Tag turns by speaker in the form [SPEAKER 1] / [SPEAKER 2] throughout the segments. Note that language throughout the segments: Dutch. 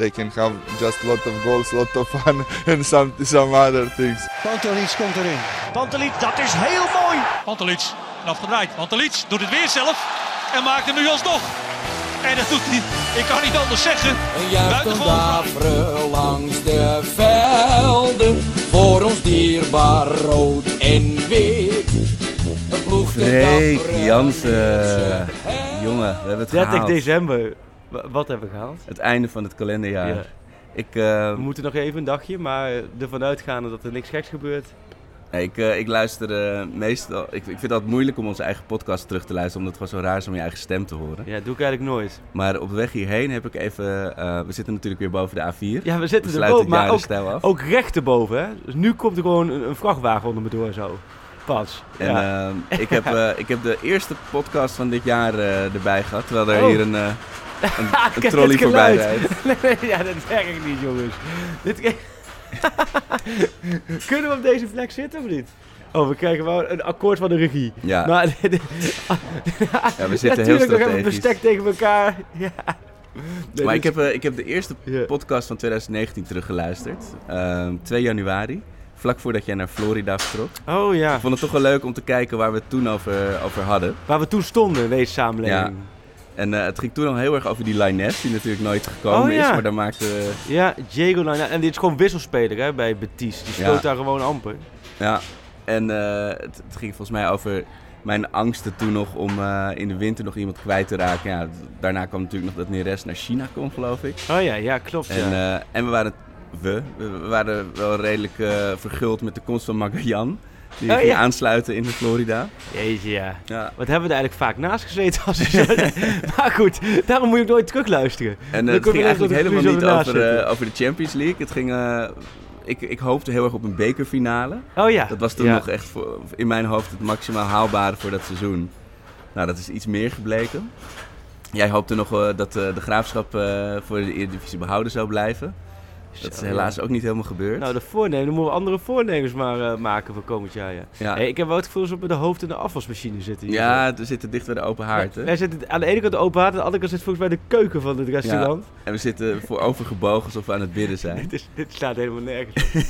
[SPEAKER 1] They can have just lot of goals, lot of fun, and some some other things.
[SPEAKER 2] Pantelic komt erin. Pantelic, dat is heel mooi.
[SPEAKER 3] Pantelic, afgedraaid. Pantelic doet het weer zelf en maakt hem nu alsnog. En dat doet hij, ik kan niet anders zeggen. Buitengewoon
[SPEAKER 4] langs de velden. Voor ons dierbaar rood en wit.
[SPEAKER 5] Freek Jansen. Jongen, we hebben het
[SPEAKER 6] 30
[SPEAKER 5] gehaald.
[SPEAKER 6] december. Wa- Wat hebben we gehaald?
[SPEAKER 5] Het einde van het kalenderjaar.
[SPEAKER 6] Ja.
[SPEAKER 5] Ik, eh,
[SPEAKER 6] We moeten nog even een dagje, maar ervan uitgaande dat er niks geks gebeurt.
[SPEAKER 5] nee, ik, eh, ik luister eh, meestal... Ik, ik vind het altijd moeilijk om onze eigen podcast terug te luisteren... omdat het gewoon zo raar is om je eigen stem te horen.
[SPEAKER 6] Ja, doe ik eigenlijk nooit.
[SPEAKER 5] Maar op weg hierheen heb ik even... eh, we zitten natuurlijk weer boven de A4.
[SPEAKER 6] Ja, we
[SPEAKER 5] we
[SPEAKER 6] zitten er boven, maar ook,
[SPEAKER 5] af.
[SPEAKER 6] ook recht erboven. Hè? Dus nu komt er gewoon een, een vrachtwagen onder me door zo. Pas.
[SPEAKER 5] En
[SPEAKER 6] ja.
[SPEAKER 5] eh, ik, heb, eh, ik heb de eerste podcast van dit jaar erbij gehad... terwijl er
[SPEAKER 6] Oh.
[SPEAKER 5] hier een, een,
[SPEAKER 6] Ik
[SPEAKER 5] een
[SPEAKER 6] heb
[SPEAKER 5] trolley voorbij rijdt.
[SPEAKER 6] Nee, ja, dat werkt niet, jongens. Dit... Kunnen we op deze plek zitten of niet? Oh, we krijgen wel een akkoord van de regie.
[SPEAKER 5] Ja.
[SPEAKER 6] Maar,
[SPEAKER 5] Ja, we zitten heel
[SPEAKER 6] Natuurlijk nog even
[SPEAKER 5] strategisch.
[SPEAKER 6] bestek tegen elkaar. Ja. Nee,
[SPEAKER 5] maar ik heb, eh, ik heb de eerste
[SPEAKER 6] Ja.
[SPEAKER 5] podcast van 2019 teruggeluisterd. Ehm 2 januari. Vlak voordat jij naar Florida vertrok.
[SPEAKER 6] Oh ja,
[SPEAKER 5] Ik vond het toch wel leuk om te kijken waar we het toen over, over hadden.
[SPEAKER 6] waar we toen stonden in deze samenleving.
[SPEAKER 5] En eh, het ging toen al heel erg over die Lines, die natuurlijk nooit gekomen
[SPEAKER 6] Oh, ja.
[SPEAKER 5] is. Maar daar maakte...
[SPEAKER 6] Ja, Diego Lina. En dit is gewoon wisselspeler hè, bij Betis. Die
[SPEAKER 5] Ja.
[SPEAKER 6] daar gewoon amper.
[SPEAKER 5] Ja, en eh, het, het ging volgens mij over mijn angsten toen nog om eh, in de winter nog iemand kwijt te raken. Ja, daarna kwam natuurlijk nog dat Neres naar China kon, geloof ik.
[SPEAKER 6] Oh ja, ja, klopt.
[SPEAKER 5] En,
[SPEAKER 6] ja.
[SPEAKER 5] en we waren, we, we waren wel redelijk verguld met de komst van Magallan. Die
[SPEAKER 6] Oh, ja.
[SPEAKER 5] aansluiten in de Florida.
[SPEAKER 6] Jeetje, ja.
[SPEAKER 5] Ja.
[SPEAKER 6] Wat hebben we er eigenlijk vaak naast gezeten als maar goed, daarom moet je ook nooit terugluisteren.
[SPEAKER 5] En eh, het ging eigenlijk helemaal niet over, eh, over de Champions League. Het ging, eh, ik, ik hoopte heel erg op een bekerfinale.
[SPEAKER 6] Oh ja.
[SPEAKER 5] Dat was toen
[SPEAKER 6] ja.
[SPEAKER 5] nog echt voor, in mijn hoofd het maximaal haalbare voor dat seizoen. Nou, dat is iets meer gebleken. Jij hoopte nog dat de graafschap voor de Eredivisie behouden zou blijven. Dat is helaas
[SPEAKER 6] ja.
[SPEAKER 5] ook niet helemaal gebeurd.
[SPEAKER 6] Nou, de voornemen, dan moeten we andere voornemens maar eh, maken voor komend jaar, ja.
[SPEAKER 5] ja,
[SPEAKER 6] Hey, ik heb wel het gevoel dat we de hoofd in de afwasmachine zitten. hier.
[SPEAKER 5] ja, we zitten dicht bij de open haard. Hè?
[SPEAKER 6] Wij zitten aan de ene kant de open haard, aan de andere kant zit volgens mij de keuken van het restaurant.
[SPEAKER 5] En we zitten voorovergebogen alsof we aan het bidden zijn.
[SPEAKER 6] Dit, is, dit slaat helemaal nergens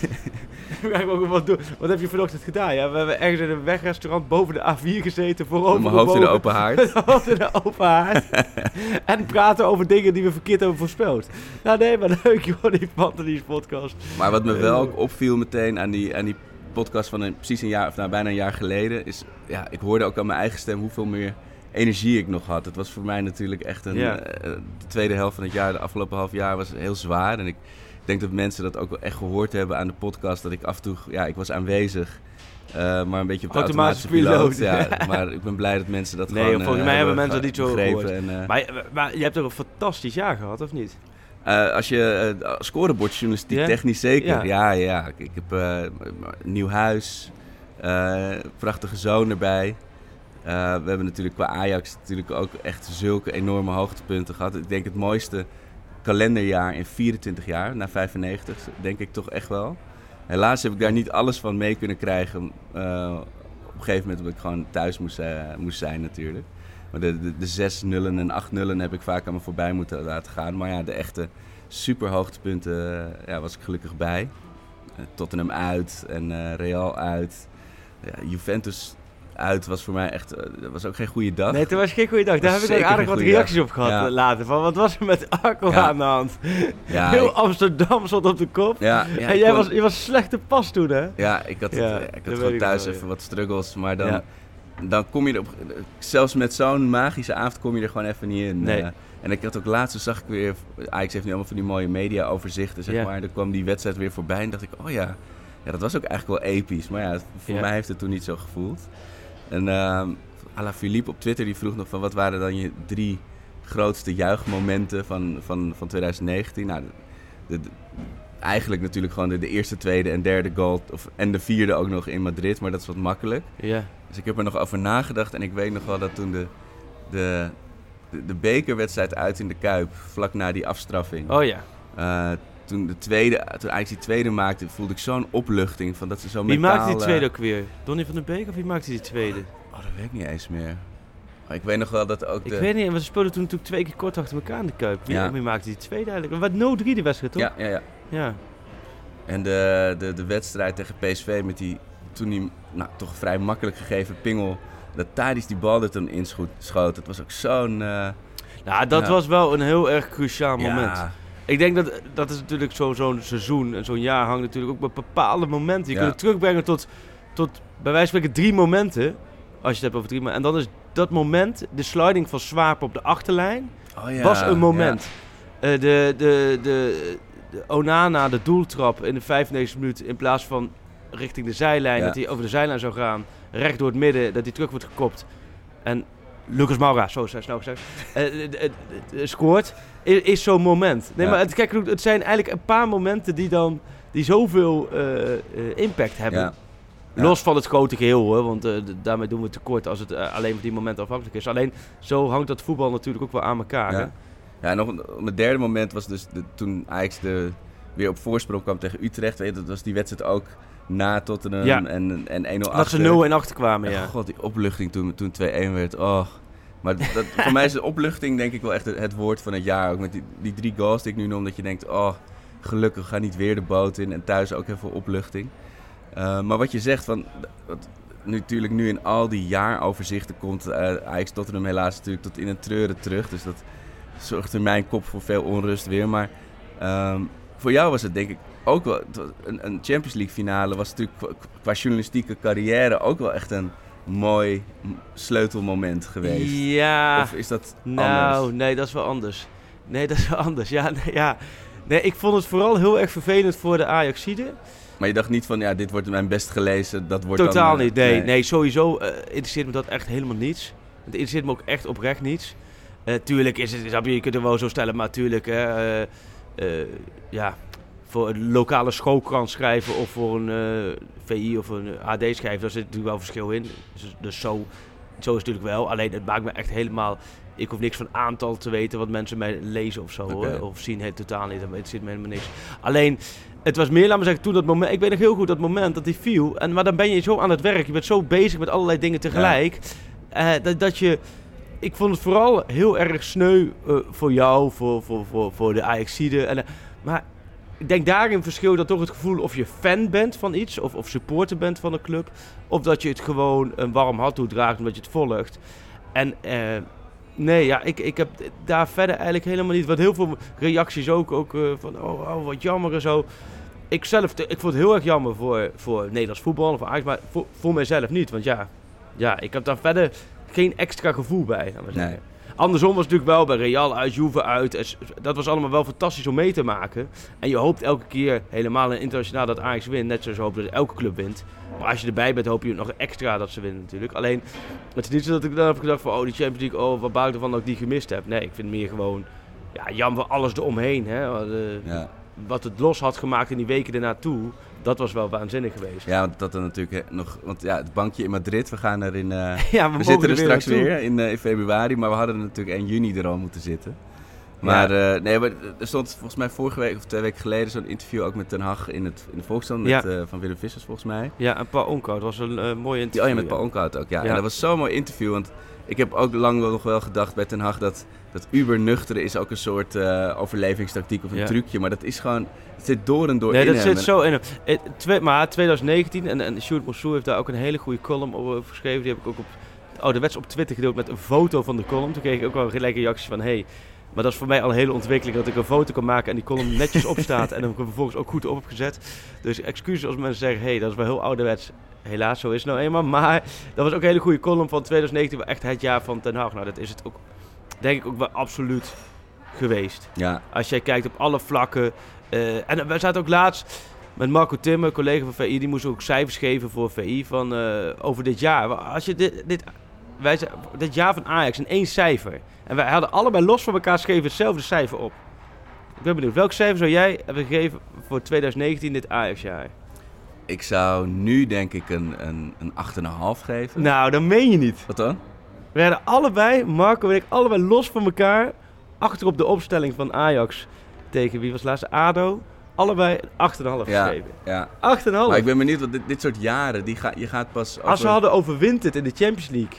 [SPEAKER 6] ook wat, doen. wat heb je vanochtend gedaan? Ja, we hebben ergens in een wegrestaurant boven de A4 gezeten, voorover
[SPEAKER 5] Met mijn hoofd in de open haard.
[SPEAKER 6] Met mijn hoofd in de open haard. en praten over dingen die we verkeerd hebben voorspeld. Nou nee, maar leuk joh, die Podcast.
[SPEAKER 5] Maar wat me wel ook opviel meteen aan die, aan die podcast van een, precies een jaar, of nou, bijna een jaar geleden, is, ja, ik hoorde ook aan mijn eigen stem hoeveel meer energie ik nog had. Het was voor mij natuurlijk echt een,
[SPEAKER 6] Ja.
[SPEAKER 5] eh, de tweede helft van het jaar, de afgelopen half jaar, was heel zwaar. En ik denk dat mensen dat ook wel echt gehoord hebben aan de podcast, dat ik af en toe, ja, ik was aanwezig. eh, maar een beetje op de
[SPEAKER 6] Automatische
[SPEAKER 5] automatische, piloot.
[SPEAKER 6] piloot.
[SPEAKER 5] Ja, maar ik ben blij dat mensen dat
[SPEAKER 6] Nee,
[SPEAKER 5] gewoon
[SPEAKER 6] volgens
[SPEAKER 5] eh,
[SPEAKER 6] mij hebben
[SPEAKER 5] hebben
[SPEAKER 6] mensen dat niet zo gehoord.
[SPEAKER 5] En,
[SPEAKER 6] Maar, maar je hebt toch een fantastisch jaar gehad, of niet?
[SPEAKER 5] Eh, als je uh, scorebordjournalistiek technisch zeker.
[SPEAKER 6] Ja.
[SPEAKER 5] Ja, ja. Ik, ik heb eh, een nieuw huis, eh, prachtige zoon erbij. Eh, we hebben natuurlijk qua Ajax natuurlijk ook echt zulke enorme hoogtepunten gehad. Ik denk het mooiste kalenderjaar in 24 jaar, na 95, denk ik toch echt wel. Helaas heb ik daar niet alles van mee kunnen krijgen. eh, op een gegeven moment omdat ik gewoon thuis moest, eh, moest zijn natuurlijk. Maar de, de, de 6 nullen en 8 nullen heb ik vaak aan me voorbij moeten laten gaan. Maar ja, de echte super hoogtepunten eh, ja, was ik gelukkig bij. Eh, Tottenham uit en eh, Real uit. Ja, Juventus uit was voor mij echt... dat was ook geen goede dag.
[SPEAKER 6] Nee, toen was geen goede dag. Daar heb ik ook
[SPEAKER 5] zeker
[SPEAKER 6] aardig wat reacties
[SPEAKER 5] dag.
[SPEAKER 6] op gehad
[SPEAKER 5] Ja.
[SPEAKER 6] eh, later. Van, wat was er met Arco
[SPEAKER 5] Ja.
[SPEAKER 6] aan de hand?
[SPEAKER 5] ja,
[SPEAKER 6] Heel
[SPEAKER 5] ik-
[SPEAKER 6] Amsterdam stond op de kop. en jij
[SPEAKER 5] kon-
[SPEAKER 6] was, je was slechte pas toen, hè?
[SPEAKER 5] Ja, ik had, het, ik had gewoon thuis
[SPEAKER 6] wel,
[SPEAKER 5] even wat struggles. Maar dan. Dan kom je er op... Zelfs met zo'n magische avond kom je er gewoon even niet in.
[SPEAKER 6] Nee.
[SPEAKER 5] Eh, en ik had ook laatst, zag ik weer... Ajax heeft nu allemaal van die mooie media-overzichten, zeg maar. Er kwam die wedstrijd weer voorbij en dacht ik, oh ja... Ja, dat was ook eigenlijk wel episch. Maar ja, voor mij heeft het toen niet zo gevoeld. En uh, Ala Philippe op Twitter die vroeg nog van wat waren dan je drie grootste juichmomenten van, van, van 2019? Nou, de, eigenlijk natuurlijk gewoon de, de, eerste, tweede en derde goal. Of, en de vierde ook nog in Madrid, maar dat is wat makkelijk.
[SPEAKER 6] Ja.
[SPEAKER 5] Dus ik heb er nog over nagedacht en ik weet nog wel dat toen de, de, de, bekerwedstrijd uit in de Kuip, vlak na die afstraffing.
[SPEAKER 6] Oh ja.
[SPEAKER 5] Uh, toen, de tweede, toen eigenlijk die tweede maakte, voelde ik zo'n opluchting. Van dat ze zo
[SPEAKER 6] wie
[SPEAKER 5] metaal,
[SPEAKER 6] maakte die tweede ook weer? Donny van den Beek of wie maakte die tweede?
[SPEAKER 5] Oh, dat weet ik niet eens meer. Maar ik weet nog wel dat ook de...
[SPEAKER 6] Ik weet niet, we speelden toen natuurlijk twee keer kort achter elkaar in de Kuip. Wie,
[SPEAKER 5] Ja.
[SPEAKER 6] wie maakte die tweede eigenlijk? Wat 0-3 de wedstrijd, toch?
[SPEAKER 5] Ja, ja, ja.
[SPEAKER 6] Ja.
[SPEAKER 5] En de, de, de wedstrijd tegen PSV met die toen die nou, toch vrij makkelijk gegeven pingel. Dat Tadic die bal er toen inschoot. Dat was ook zo'n... eh,
[SPEAKER 6] Nou, dat was wel een heel erg cruciaal moment.
[SPEAKER 5] Ja,
[SPEAKER 6] Ik denk dat dat is natuurlijk zo- zo'n seizoen en zo'n jaar hangt natuurlijk ook met bepaalde momenten. Je
[SPEAKER 5] Ja.
[SPEAKER 6] kunt het terugbrengen tot, tot bij wijze van spreken drie momenten. Als je het hebt over drie momenten. En dan is dat moment, de sliding van Swaap op de achterlijn,
[SPEAKER 5] oh ja,
[SPEAKER 6] was een moment. Eh, de, de, de, de Onana, de doeltrap in de 95 minuut in plaats van richting de zijlijn,
[SPEAKER 5] Ja.
[SPEAKER 6] dat hij over de zijlijn zou gaan, recht door het midden, dat hij terug wordt gekopt. En Lucas Moura, zo is hij snel gezegd, eh, eh, eh, scoort, is, is zo'n moment. Nee,
[SPEAKER 5] Ja.
[SPEAKER 6] maar het, kijk, het zijn eigenlijk een paar momenten die dan die zoveel impact hebben.
[SPEAKER 5] Ja. Ja.
[SPEAKER 6] Los van het grote geheel hoor, want daarmee doen we tekort als het alleen van die momenten afhankelijk is. Alleen zo hangt dat voetbal natuurlijk ook wel aan elkaar. hè?
[SPEAKER 5] Ja. Nog een, een derde moment was dus de, toen Ajax de, weer op voorsprong kwam tegen Utrecht. Weet je, dat was die wedstrijd ook na Tottenham
[SPEAKER 6] Ja.
[SPEAKER 5] en, en 1-0
[SPEAKER 6] Dat
[SPEAKER 5] achter.
[SPEAKER 6] ze 0 en achter kwamen,
[SPEAKER 5] En
[SPEAKER 6] ja.
[SPEAKER 5] God, die opluchting toen, toen 2-1 werd. Oh. Maar dat, dat- voor mij is de opluchting denk ik wel echt het, het woord van het jaar. Ook met die, die drie goals die ik nu noem. Dat je denkt, oh, gelukkig ga niet weer de boot in. En thuis ook even opluchting. Eh, maar wat je zegt, van, dat, natuurlijk nu in al die jaaroverzichten komt eh Ajax Tottenham helaas natuurlijk tot in een treuren terug. Dus dat zorgt in mijn kop voor veel onrust weer. Maar ehm, voor jou was het denk ik ook wel... Een, een Champions League finale was natuurlijk qua, journalistieke carrière ook wel echt een mooi sleutelmoment geweest.
[SPEAKER 6] Ja,
[SPEAKER 5] Of is dat
[SPEAKER 6] nou,
[SPEAKER 5] anders?
[SPEAKER 6] nee, dat is wel anders. Nee, dat is wel anders. Ja, nee, ja. Nee, ik vond het vooral heel erg vervelend voor de Ajaxide.
[SPEAKER 5] Maar je dacht niet van, ja, dit wordt mijn best gelezen, dat wordt
[SPEAKER 6] Totaal
[SPEAKER 5] dan, eh,
[SPEAKER 6] niet. Nee, nee. sowieso eh, interesseert me dat echt helemaal niets. Het interesseert me ook echt oprecht niets. Eh, tuurlijk is het, snap je, je kunt het wel zo stellen, maar tuurlijk, hè, eh, eh, ja, voor een lokale schoolkrant schrijven of voor een VI of een AD schrijven, daar zit natuurlijk wel verschil in. Dus, dus zo, zo is het natuurlijk wel. Alleen het maakt me echt helemaal, ik hoef niks van aantal te weten wat mensen mij lezen of zo, of zien, het totaal niet. Het zit me helemaal niks. Alleen, het was meer, laat me zeggen, toen dat moment. Ik weet nog heel goed dat moment dat hij viel. En, maar dan ben je zo aan het werk. Je bent zo bezig met allerlei dingen tegelijk. eh, dat, dat je. Ik vond het vooral heel erg sneu eh, voor jou, voor, voor, voor, voor de Ajaxide. En, eh, maar ik denk daarin verschil dat toch het gevoel of je fan bent van iets, of, of supporter bent van een club, of dat je het gewoon een warm hart toedraagt omdat je het volgt. En eh, nee, ja, ik, ik heb daar verder eigenlijk helemaal niet. Wat heel veel reacties ook, ook van oh, oh, wat jammer en zo. Ik zelf, ik vond het heel erg jammer voor, voor Nederlands voetbal, of Ajax, maar voor, voor mijzelf niet. Want ja, ja, ik heb daar verder geen extra gevoel bij. laten we zeggen.
[SPEAKER 5] Nee.
[SPEAKER 6] Andersom was het natuurlijk wel bij Real uit, Juve uit. Dat was allemaal wel fantastisch om mee te maken. En je hoopt elke keer, helemaal in internationaal, dat Ajax wint. Net zoals je hoopt dat elke club wint. Maar als je erbij bent, hoop je nog extra dat ze winnen natuurlijk. Alleen, het is niet zo dat ik dan heb gedacht van... Oh, die Champions League, oh, wat baal ik ervan dat ik die gemist heb. Nee, ik vind het meer gewoon... Ja, jammer alles eromheen. Hè. Wat,
[SPEAKER 5] Ja.
[SPEAKER 6] Wat het los had gemaakt in die weken erna toe... Dat was wel waanzinnig geweest.
[SPEAKER 5] ja, want dat er natuurlijk nog... Want ja, het bankje in Madrid, we gaan er in... eh,
[SPEAKER 6] Ja,
[SPEAKER 5] we zitten er
[SPEAKER 6] weer
[SPEAKER 5] straks
[SPEAKER 6] naartoe.
[SPEAKER 5] weer in, eh, in februari, maar we hadden er natuurlijk 1 juni er al moeten zitten. Maar, eh, nee, maar er stond volgens mij vorige week of twee weken geleden zo'n interview ook met Ten Hag in, het, in de Volksstand met,
[SPEAKER 6] Ja.
[SPEAKER 5] van Willem Vissers volgens mij.
[SPEAKER 6] Ja, en Paul Onkoud was een mooie interview.
[SPEAKER 5] Oh ja, met Paul Onkoud ook. Ja.
[SPEAKER 6] Ja.
[SPEAKER 5] En dat was zo'n mooi interview, want ik heb ook lang wel nog wel gedacht bij Ten Hag dat, dat uber nuchteren is ook een soort eh, overlevingstactiek of een
[SPEAKER 6] Ja.
[SPEAKER 5] trucje. Maar dat is gewoon, het zit door en door
[SPEAKER 6] Nee,
[SPEAKER 5] in
[SPEAKER 6] dat
[SPEAKER 5] hem.
[SPEAKER 6] zit zo in hem. Eh, twee- maar 2019, en, en Sjoerd Mossoer heeft daar ook een hele goede column over geschreven. Die heb ik ook op ouderwets op Twitter gedeeld met een foto van de column. Toen kreeg ik ook wel een gelijke reactie van... Hey, maar dat is voor mij al een hele ontwikkeling dat ik een foto kan maken en die column netjes opstaat en dan vervolgens ook goed opgezet. Dus excuses als mensen zeggen, hey, dat is wel heel ouderwets. Helaas, zo is het nou eenmaal. Maar dat was ook een hele goede column van 2019, wel echt het jaar van Ten Hag. Nou, dat is het ook, denk ik, ook wel absoluut geweest.
[SPEAKER 5] Ja,
[SPEAKER 6] Als jij kijkt op alle vlakken. eh, en we zaten ook laatst met Marco Timmer, collega van VI, die moest ook cijfers geven voor VI van, eh, over dit jaar. Als je dit, dit, wij, dit jaar van Ajax in één cijfer. En wij hadden allebei los van elkaar schreven hetzelfde cijfer op. Ik ben benieuwd, welk cijfer zou jij hebben gegeven voor 2019, dit Ajax-jaar?
[SPEAKER 5] Ik zou nu denk ik een, een, een 8,5 geven.
[SPEAKER 6] Nou, dat meen je niet.
[SPEAKER 5] Wat dan?
[SPEAKER 6] We hadden allebei, Marco en ik, allebei los van elkaar, achter op de opstelling van Ajax tegen wie was laatste? ADO. Allebei een 8,5
[SPEAKER 5] Ja,
[SPEAKER 6] gegeven.
[SPEAKER 5] ja.
[SPEAKER 6] 8,5.
[SPEAKER 5] Maar ik ben benieuwd, want dit, dit soort jaren, die ga, je gaat pas...
[SPEAKER 6] Als we hadden overwinterd in de Champions League,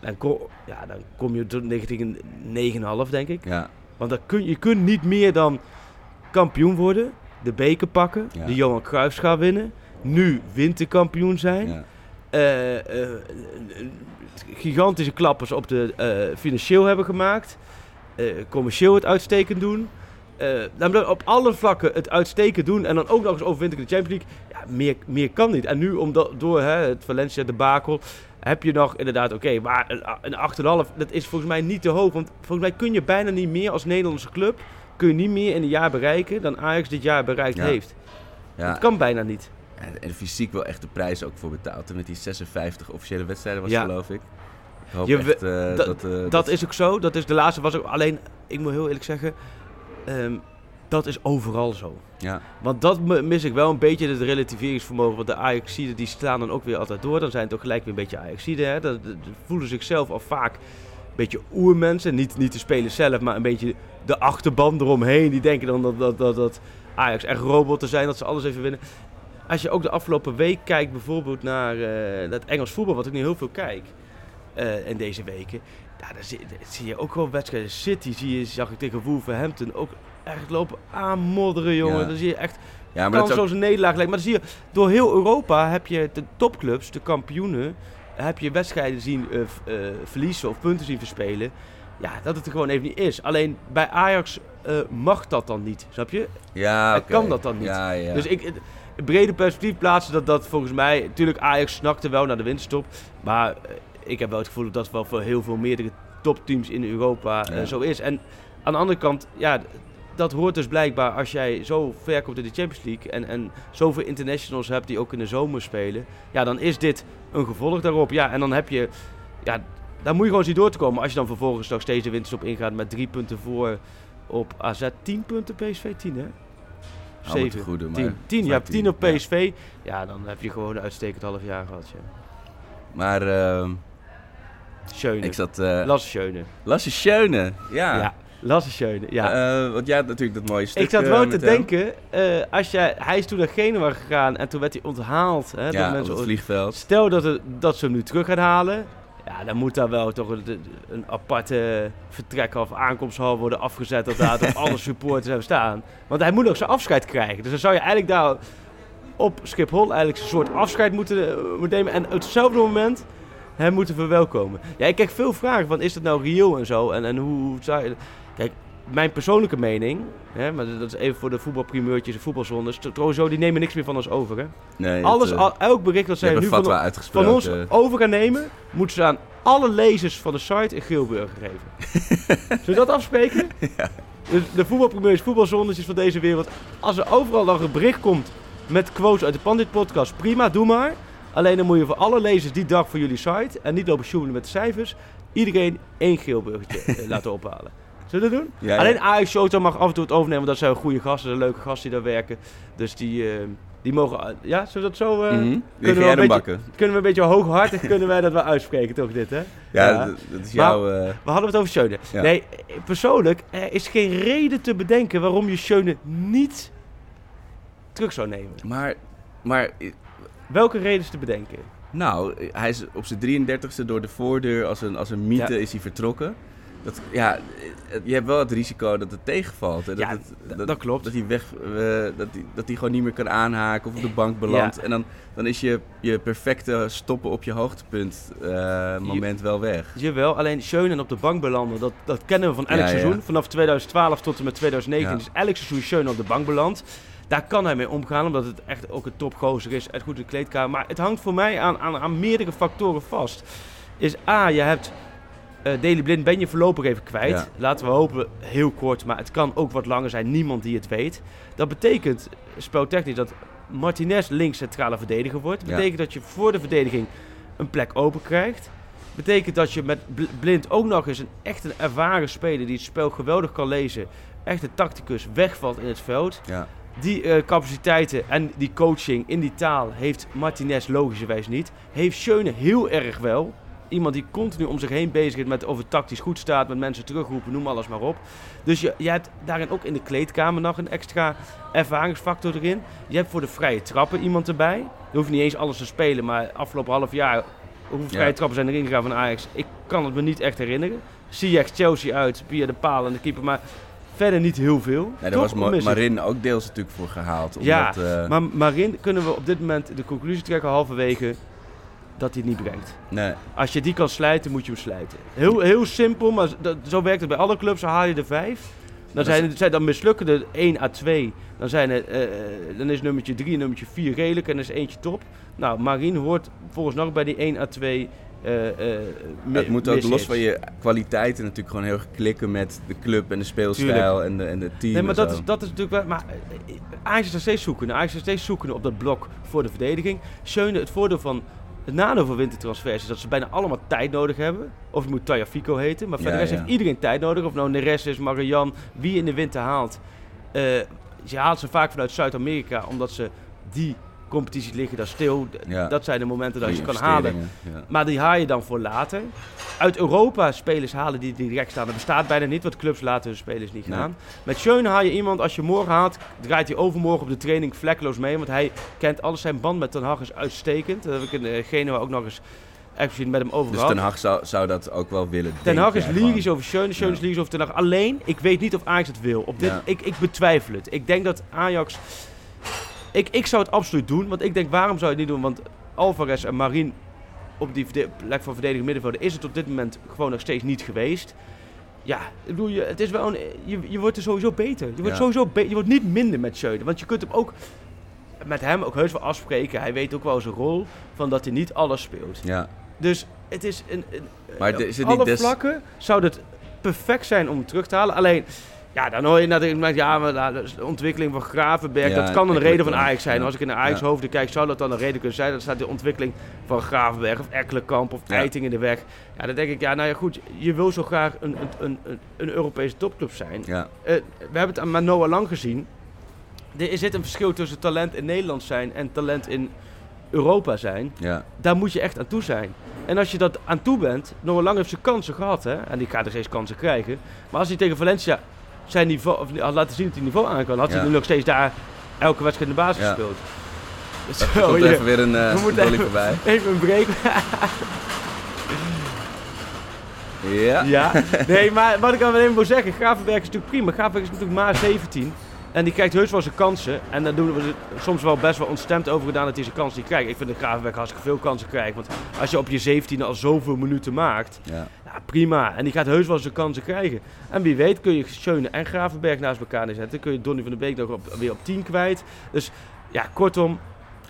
[SPEAKER 6] dan kom, ja, dan kom je tot richting een 9,5 denk ik.
[SPEAKER 5] Ja,
[SPEAKER 6] Want dan kun, je kunt niet meer dan kampioen worden, de beker pakken,
[SPEAKER 5] Ja.
[SPEAKER 6] de Johan Cruijffschaal winnen, nu winterkampioen zijn.
[SPEAKER 5] ja.
[SPEAKER 6] eh, gigantische klappers op de eh, financieel hebben gemaakt. commercieel het uitstekend doen. dan op alle vlakken het uitstekend doen. En dan ook nog eens overwinteren in de Champions League. Ja, meer, meer kan niet. En nu, omdat, door hè, het Valencia debakel, heb je nog inderdaad, oké, maar een, een 8,5, dat is volgens mij niet te hoog. Want volgens mij kun je bijna niet meer als Nederlandse club, kun je niet meer in een jaar bereiken dan Ajax dit jaar bereikt
[SPEAKER 5] Ja.
[SPEAKER 6] heeft.
[SPEAKER 5] ja.
[SPEAKER 6] Dat kan bijna niet.
[SPEAKER 5] En, en fysiek wel echt de prijs ook voor betaald. En met die 56 officiële wedstrijden was
[SPEAKER 6] Ja.
[SPEAKER 5] geloof ik. Ik hoop
[SPEAKER 6] Je
[SPEAKER 5] echt eh,
[SPEAKER 6] dat-
[SPEAKER 5] dat... eh,
[SPEAKER 6] Dat is ook zo. Dat is de laatste was ook. Alleen, ik moet heel eerlijk zeggen. ehm, dat is overal zo.
[SPEAKER 5] Ja,
[SPEAKER 6] Want dat mi- mis ik wel een beetje, het relativeringsvermogen. Want de Ajaxiden die slaan dan ook weer altijd door. Dan zijn het ook gelijk weer een beetje Ajaxiden. Hè? Dat, dat- dat voelen zichzelf al vaak een beetje oermensen. Niet, niet de spelers zelf, maar een beetje de achterban eromheen. Die denken dan dat, dat, dat, dat Ajax echt robotten zijn, dat ze alles even winnen. Als je ook de afgelopen week kijkt bijvoorbeeld naar eh dat Engels voetbal, wat ik nu heel veel kijk eh, in deze weken. Ja, daar zie, daar zie je ook gewoon wedstrijden. City zie je, zag ik tegen Wolverhampton ook echt lopen aanmodderen, jongen.
[SPEAKER 5] Ja.
[SPEAKER 6] Dan zie je echt
[SPEAKER 5] ja maar dat is ook...
[SPEAKER 6] nederlaag lijkt. Maar dan zie je, door heel Europa heb je de topclubs, de kampioenen, heb je wedstrijden zien eh, verliezen of punten zien verspelen. Ja, dat het er gewoon even niet is. Alleen bij Ajax mag dat dan niet, snap je?
[SPEAKER 5] Ja, oké.
[SPEAKER 6] kan dat dan niet.
[SPEAKER 5] Ja, ja.
[SPEAKER 6] Dus ik, brede perspectief plaatsen dat dat volgens mij... Natuurlijk, Ajax snakte wel naar de winterstop. Maar eh, ik heb wel het gevoel dat dat wel voor heel veel meerdere topteams in Europa eh,
[SPEAKER 5] Ja.
[SPEAKER 6] zo is. En aan de andere kant, ja, dat hoort dus blijkbaar als jij zo ver komt in de Champions League... en, en zoveel internationals hebt die ook in de zomer spelen... ja, dan is dit een gevolg daarop. Ja, en dan heb je... Ja, daar moet je gewoon zien door te komen. Als je dan vervolgens nog steeds de winterstop ingaat met drie punten voor op AZ. 10 punten PSV, 10 hè?
[SPEAKER 5] Allemaal te goede, maar...
[SPEAKER 6] 10, 10, ja,
[SPEAKER 5] maar
[SPEAKER 6] 10 op. PSV. Ja. dan heb je gewoon een uitstekend half jaar gehad. Ja.
[SPEAKER 5] Maar ehm,
[SPEAKER 6] Schöne.
[SPEAKER 5] ik zat... eh
[SPEAKER 6] Lasse Schöne.
[SPEAKER 5] Lasse Schöne, ja.
[SPEAKER 6] Ja, Lasse Schöne. Ja.
[SPEAKER 5] Eh, want jij had natuurlijk dat mooie stuk
[SPEAKER 6] ik zat
[SPEAKER 5] eh,
[SPEAKER 6] wel te
[SPEAKER 5] hem.
[SPEAKER 6] denken, als jij, hij is toen naar Genua gegaan en toen werd hij onthaald. Hè, door
[SPEAKER 5] Ja, op
[SPEAKER 6] mensen,
[SPEAKER 5] het vliegveld.
[SPEAKER 6] Stel dat, het, dat ze hem nu terug gaan halen. Ja, dan moet daar wel toch een, een aparte vertrek of aankomsthal worden afgezet. Dat daar toch alle supporters hebben staan. Want hij moet ook zijn afscheid krijgen. Dus dan zou je eigenlijk daar op Schiphol eigenlijk een soort afscheid moeten, eh, moeten nemen. En op hetzelfde moment hem moeten verwelkomen. Ja, ik krijg veel vragen van is dat nou reëel en zo. En, en hoe zou je... Mijn persoonlijke mening, hè, maar dat is even voor de voetbalprimeurtjes en voetbalzondes. Sowieso, die nemen niks meer van ons over. Hè?
[SPEAKER 5] Nee,
[SPEAKER 6] Alles,
[SPEAKER 5] het, eh,
[SPEAKER 6] al, elk bericht dat zij nu van, ons over gaan nemen, moeten ze aan alle lezers van de site een geelburger geven. Zullen we dat afspreken? Dus de voetbalprimeurs, voetbalzonnetjes van deze wereld. Als er overal nog een bericht komt met quotes uit de Pandit podcast, prima, doe maar. Alleen dan moet je voor alle lezers die dag voor jullie site en niet lopen sjoemelen met de cijfers, iedereen één geelburgertje eh, laten ophalen. Zullen we dat doen?
[SPEAKER 5] Ja.
[SPEAKER 6] Alleen Ajax Showtime mag af en toe het overnemen, want dat zijn goede gasten, zijn leuke gasten die daar werken. Dus die, eh, die mogen... Ja, zullen we dat zo... eh,
[SPEAKER 5] Mhm. Die
[SPEAKER 6] we een beetje-
[SPEAKER 5] bakken.
[SPEAKER 6] kunnen we een beetje hooghartig kunnen wij dat wel uitspreken, toch dit, hè?
[SPEAKER 5] Ja. Dat, dat is jouw... eh,
[SPEAKER 6] We hadden het over Schöne. Nee, eh, persoonlijk, er is geen reden te bedenken waarom je Schöne niet terug zou nemen.
[SPEAKER 5] maar, maar eh,
[SPEAKER 6] Welke reden is te bedenken?
[SPEAKER 5] Nou, hij is op zijn 33ste door de voordeur als een, als een mythe
[SPEAKER 6] Ja.
[SPEAKER 5] is hij vertrokken. Dat, ja, je hebt wel het risico dat het tegenvalt. Hè? Dat,
[SPEAKER 6] Ja,
[SPEAKER 5] het-
[SPEAKER 6] d- dat klopt.
[SPEAKER 5] Dat hij, weg, eh, dat, hij, dat hij gewoon niet meer kan aanhaken of op de bank belandt.
[SPEAKER 6] Ja.
[SPEAKER 5] En dan, dan is je, je perfecte stoppen op je hoogtepunt eh, moment wel weg.
[SPEAKER 6] Jawel, alleen Schöne op de bank belanden, dat, dat kennen we van elk
[SPEAKER 5] Ja,
[SPEAKER 6] seizoen. Vanaf 2012 tot en met 2019
[SPEAKER 5] Ja.
[SPEAKER 6] is elk seizoen Schöne op de bank beland. Daar kan hij mee omgaan, omdat het echt ook een topgozer is. Het goed in de kleedkamer. Maar het hangt voor mij aan, aan, aan meerdere factoren vast. Is A, je hebt eh Daily Blind ben je voorlopig even kwijt.
[SPEAKER 5] Ja.
[SPEAKER 6] Laten we hopen, heel kort, maar het kan ook wat langer zijn. Niemand die het weet. Dat betekent, speltechnisch, dat Martinez links centrale verdediger wordt. Betekent dat je voor de verdediging een plek open krijgt. Betekent dat je met Blind ook nog eens een echt een ervaren speler die het spel geweldig kan lezen. Echt een tacticus wegvalt in het veld.
[SPEAKER 5] Ja.
[SPEAKER 6] Die uh, capaciteiten en die coaching in die taal heeft Martinez logischerwijs niet. Heeft Schöne heel erg wel. Iemand die continu om zich heen bezig is met over tactisch goed staat, met mensen terugroepen, noem alles maar op. Dus je, je hebt daarin ook in de kleedkamer nog een extra ervaringsfactor erin. Je hebt voor de vrije trappen iemand erbij. Je hoeft niet eens alles te spelen, maar afgelopen half jaar, hoeveel vrije trappen zijn erin gegaan van Ajax? Ik kan het me niet echt herinneren. Ziyech Chelsea uit, via de paal en de keeper, maar verder niet heel veel.
[SPEAKER 5] Nee, daar was Ma Marin ook deels natuurlijk voor gehaald.
[SPEAKER 6] Omdat, ja, uh... maar Marin kunnen we op dit moment de conclusie trekken halverwege dat hij het niet brengt.
[SPEAKER 5] Nee.
[SPEAKER 6] Als je die kan slijten, moet je hem slijten. Heel, heel simpel, maar zo werkt het bij alle clubs. Dan haal je er vijf. Dan zijn, zijn dan mislukken er 1 à 2. Dan, zijn er, uh, dan is nummertje 3 en nummertje 4 redelijk en is eentje top. Nou, Marine hoort volgens nog bij die 1 à 2 uh, uh,
[SPEAKER 5] Het moet ook los van je kwaliteiten natuurlijk gewoon heel erg klikken met de club en de speelstijl en de, en de team.
[SPEAKER 6] Nee, maar dat is, dat is natuurlijk wel. Maar Ajax is steeds zoeken. Ajax is steeds zoeken op dat blok voor de verdediging. Schöne, het voordeel van het nadeel van wintertransfers is dat ze bijna allemaal tijd nodig hebben. Of het moet Tajafico heten. Maar verder heeft iedereen tijd nodig. Of nou Neres is, Marian, wie in de winter haalt. Uh, ze haalt ze vaak vanuit Zuid-Amerika, omdat ze die competities liggen daar stil. Dat zijn de momenten dat je ze kan halen. Maar die haal je dan voor later. Uit Europa spelers halen die direct staan. Dat bestaat bijna niet, want clubs laten hun spelers niet gaan. Met Schöne haal je iemand, als je morgen haalt, draait hij overmorgen op de training vlekkeloos mee. Want hij kent alles. Zijn band met Ten Hag is uitstekend. Dat heb ik in uh, Genua ook nog eens even met hem over
[SPEAKER 5] Dus Ten Hag zou, zou dat ook wel willen
[SPEAKER 6] Ten Hag is lyrisch over Schöne, Schöne is lyrisch over Ten Hag. Alleen, ik weet niet of Ajax het wil. Op dit, ik, ik betwijfel het. Ik denk dat Ajax ik, ik zou het absoluut doen. Want ik denk, waarom zou je het niet doen? Want Alvarez en Marin op die plek van verdediging middenvelder is het op dit moment gewoon nog steeds niet geweest. Ja, ik bedoel, je, het is wel een, je, je wordt er sowieso beter. Je wordt, sowieso be je wordt niet minder met Schöne. Want je kunt hem ook met hem ook heus wel afspreken. Hij weet ook wel zijn rol van dat hij niet alles speelt.
[SPEAKER 5] Ja.
[SPEAKER 6] Dus het is een, een
[SPEAKER 5] maar is het
[SPEAKER 6] alle
[SPEAKER 5] niet
[SPEAKER 6] vlakken zou het perfect zijn om terug te halen. Alleen ja, dan hoor je natuurlijk, ja, maar de ontwikkeling van Gravenberg, dat kan een reden van Ajax zijn. Als ik in de Ajax hoofden kijk, zou dat dan een reden kunnen zijn? Dat staat de ontwikkeling van Gravenberg of Ekkelenkamp of Eiting in de weg. Ja, dan denk ik, ja, nou ja, goed, je wil zo graag een, een, een, een Europese topclub zijn.
[SPEAKER 5] Ja.
[SPEAKER 6] Uh, we hebben het aan Manoa Lang gezien. Er zit een verschil tussen talent in Nederland zijn en talent in Europa zijn.
[SPEAKER 5] Ja.
[SPEAKER 6] Daar moet je echt aan toe zijn. En als je dat aan toe bent, Noah Lang heeft zijn kansen gehad, hè? En die gaat er steeds kansen krijgen. Maar als hij tegen Valencia zijn niveau, of had laten zien dat hij niveau aan kan, had hij nu nog steeds daar elke wedstrijd in de basis gespeeld.
[SPEAKER 5] Dus er komt even weer een uh, we even, voorbij.
[SPEAKER 6] Even een break.
[SPEAKER 5] ja.
[SPEAKER 6] ja. Nee, maar wat ik even wil zeggen, Gravenberg is natuurlijk prima. Gravenberg is natuurlijk maar 17. En die krijgt heus wel zijn kansen. En daar doen we soms wel best wel ontstemd over gedaan dat hij zijn kansen niet krijgt. Ik vind dat Gravenberg hartstikke veel kansen krijgt. Want als je op je 17 al zoveel minuten maakt,
[SPEAKER 5] ja.
[SPEAKER 6] Ja. prima. En die gaat heus wel zijn kansen krijgen. En wie weet kun je Schöne en Gravenberg naast elkaar neerzetten. Kun je Donny van de Beek nog op, weer op 10 kwijt. Dus ja, kortom,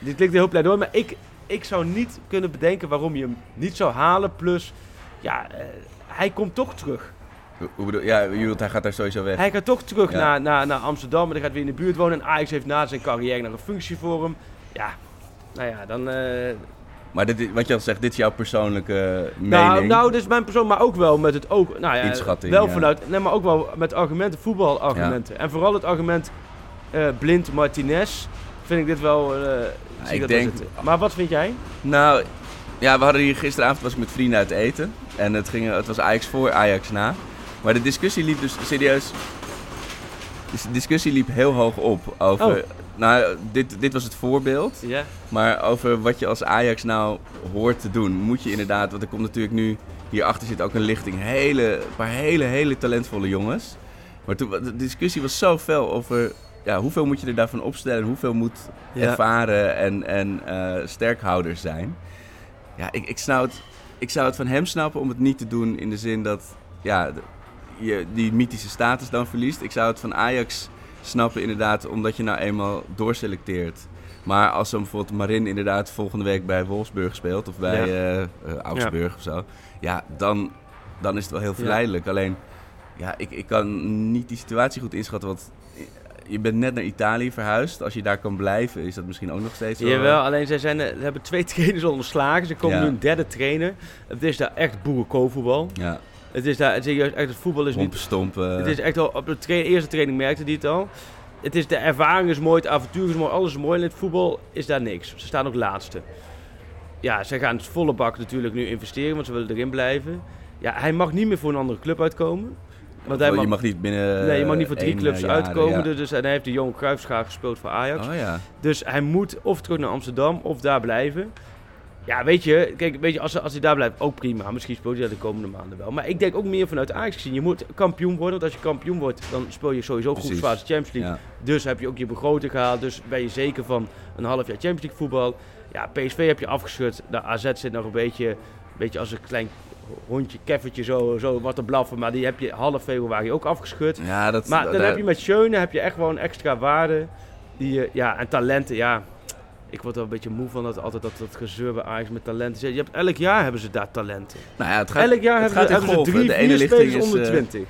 [SPEAKER 6] dit klinkt heel pleidooi. Maar ik, ik zou niet kunnen bedenken waarom je hem niet zou halen. Plus, ja, uh, hij komt toch terug.
[SPEAKER 5] Hoe bedoel, ja, je hij gaat daar sowieso weg.
[SPEAKER 6] Hij gaat toch terug naar, naar, naar Amsterdam en hij gaat weer in de buurt wonen. En Ajax heeft na zijn carrière nog een functie voor hem. Ja, nou ja, dan... Uh...
[SPEAKER 5] Maar dit, wat je al zegt, dit is jouw persoonlijke
[SPEAKER 6] mening? Nou, nou, dit is mijn persoon, maar ook wel met het oog... Nou ja,
[SPEAKER 5] Inschatting,
[SPEAKER 6] wel
[SPEAKER 5] ja.
[SPEAKER 6] vanuit... Nee, maar ook wel met argumenten, voetbalargumenten. En vooral het argument uh, Blind Martinez vind ik dit wel... Uh,
[SPEAKER 5] ja, ik denk...
[SPEAKER 6] Maar wat vind jij?
[SPEAKER 5] Nou, ja, we hadden hier gisteravond was ik met vrienden uit eten. En het, ging, het was Ajax voor, Ajax na. Maar de discussie liep dus serieus. De discussie liep heel hoog op over.
[SPEAKER 6] Oh.
[SPEAKER 5] Nou, dit, dit was het voorbeeld.
[SPEAKER 6] Ja.
[SPEAKER 5] Maar over wat je als Ajax nou hoort te doen, moet je inderdaad. Want er komt natuurlijk nu. Hierachter zit ook een lichting. Hele, een paar hele, hele talentvolle jongens. Maar toen, de discussie was zo fel over. Ja, hoeveel moet je er daarvan opstellen? Hoeveel moet
[SPEAKER 6] Ja.
[SPEAKER 5] ervaren en, en eh, sterkhouders zijn? Ja, ik, ik, zou het, ik zou het van hem snappen om het niet te doen in de zin dat. Ja, je die mythische status dan verliest. Ik zou het van Ajax snappen inderdaad, omdat je nou eenmaal doorselecteert. Maar als dan bijvoorbeeld Marin inderdaad volgende week bij Wolfsburg speelt of bij
[SPEAKER 6] Ja.
[SPEAKER 5] eh, eh, Augsburg of zo. Ja, dan, dan is het wel heel verleidelijk. Alleen, ja, ik, ik kan niet die situatie goed inschatten. Want je bent net naar Italië verhuisd. Als je daar kan blijven, is dat misschien ook nog steeds wel...
[SPEAKER 6] Jawel, alleen zij zijn, eh, ze hebben twee trainers ontslagen. Ze komen
[SPEAKER 5] Ja.
[SPEAKER 6] nu een derde trainer. Het is daar echt boerenkoolvoetbal.
[SPEAKER 5] Ja,
[SPEAKER 6] Het is daar, echt, het voetbal is niet
[SPEAKER 5] stompen.
[SPEAKER 6] Het is echt al, op de tra- eerste training merkte hij het al. Het is, de ervaring is mooi, het avontuur is mooi, alles is mooi. In het voetbal is daar niks. Ze staan ook laatste. Ja, ze gaan het volle bak natuurlijk nu investeren, want ze willen erin blijven. Ja, hij mag niet meer voor een andere club uitkomen. Want hij
[SPEAKER 5] je
[SPEAKER 6] mag,
[SPEAKER 5] mag niet binnen...
[SPEAKER 6] nee, je mag niet voor drie clubs
[SPEAKER 5] eh, jaren,
[SPEAKER 6] uitkomen.
[SPEAKER 5] ja.
[SPEAKER 6] Dus, en hij heeft de Johan Cruijffschaar gespeeld voor Ajax.
[SPEAKER 5] Oh ja.
[SPEAKER 6] Dus hij moet of terug naar Amsterdam of daar blijven. Ja, weet je, kijk, weet je als, als hij daar blijft, ook prima. Misschien speelt hij dat de komende maanden wel. Maar ik denk ook meer vanuit Ajax gezien. Je moet kampioen worden. Want als je kampioen wordt, dan speel je sowieso
[SPEAKER 5] Precies.
[SPEAKER 6] groepsfase Champions League.
[SPEAKER 5] Ja.
[SPEAKER 6] Dus heb je ook je begroting gehaald. Dus ben je zeker van een half jaar Champions League voetbal. Ja, PSV heb je afgeschud. De AZ zit nog een beetje, beetje als een klein hondje, keffertje zo, zo wat te blaffen. Maar die heb je half februari ook afgeschud.
[SPEAKER 5] Ja, dat...
[SPEAKER 6] Maar dan heb je met Schöne heb je echt gewoon extra waarde. Die, je- ja, en talenten, ja. Ik word wel een beetje moe van dat, altijd dat, dat gezeur bij Ajax met talenten. Je hebt, elk jaar hebben ze daar talenten.
[SPEAKER 5] Nou ja, het gaat,
[SPEAKER 6] elk jaar
[SPEAKER 5] het
[SPEAKER 6] hebben,
[SPEAKER 5] gaat
[SPEAKER 6] ze, hebben ze drie,
[SPEAKER 5] De ene lichting is,
[SPEAKER 6] onder
[SPEAKER 5] eh,
[SPEAKER 6] 20.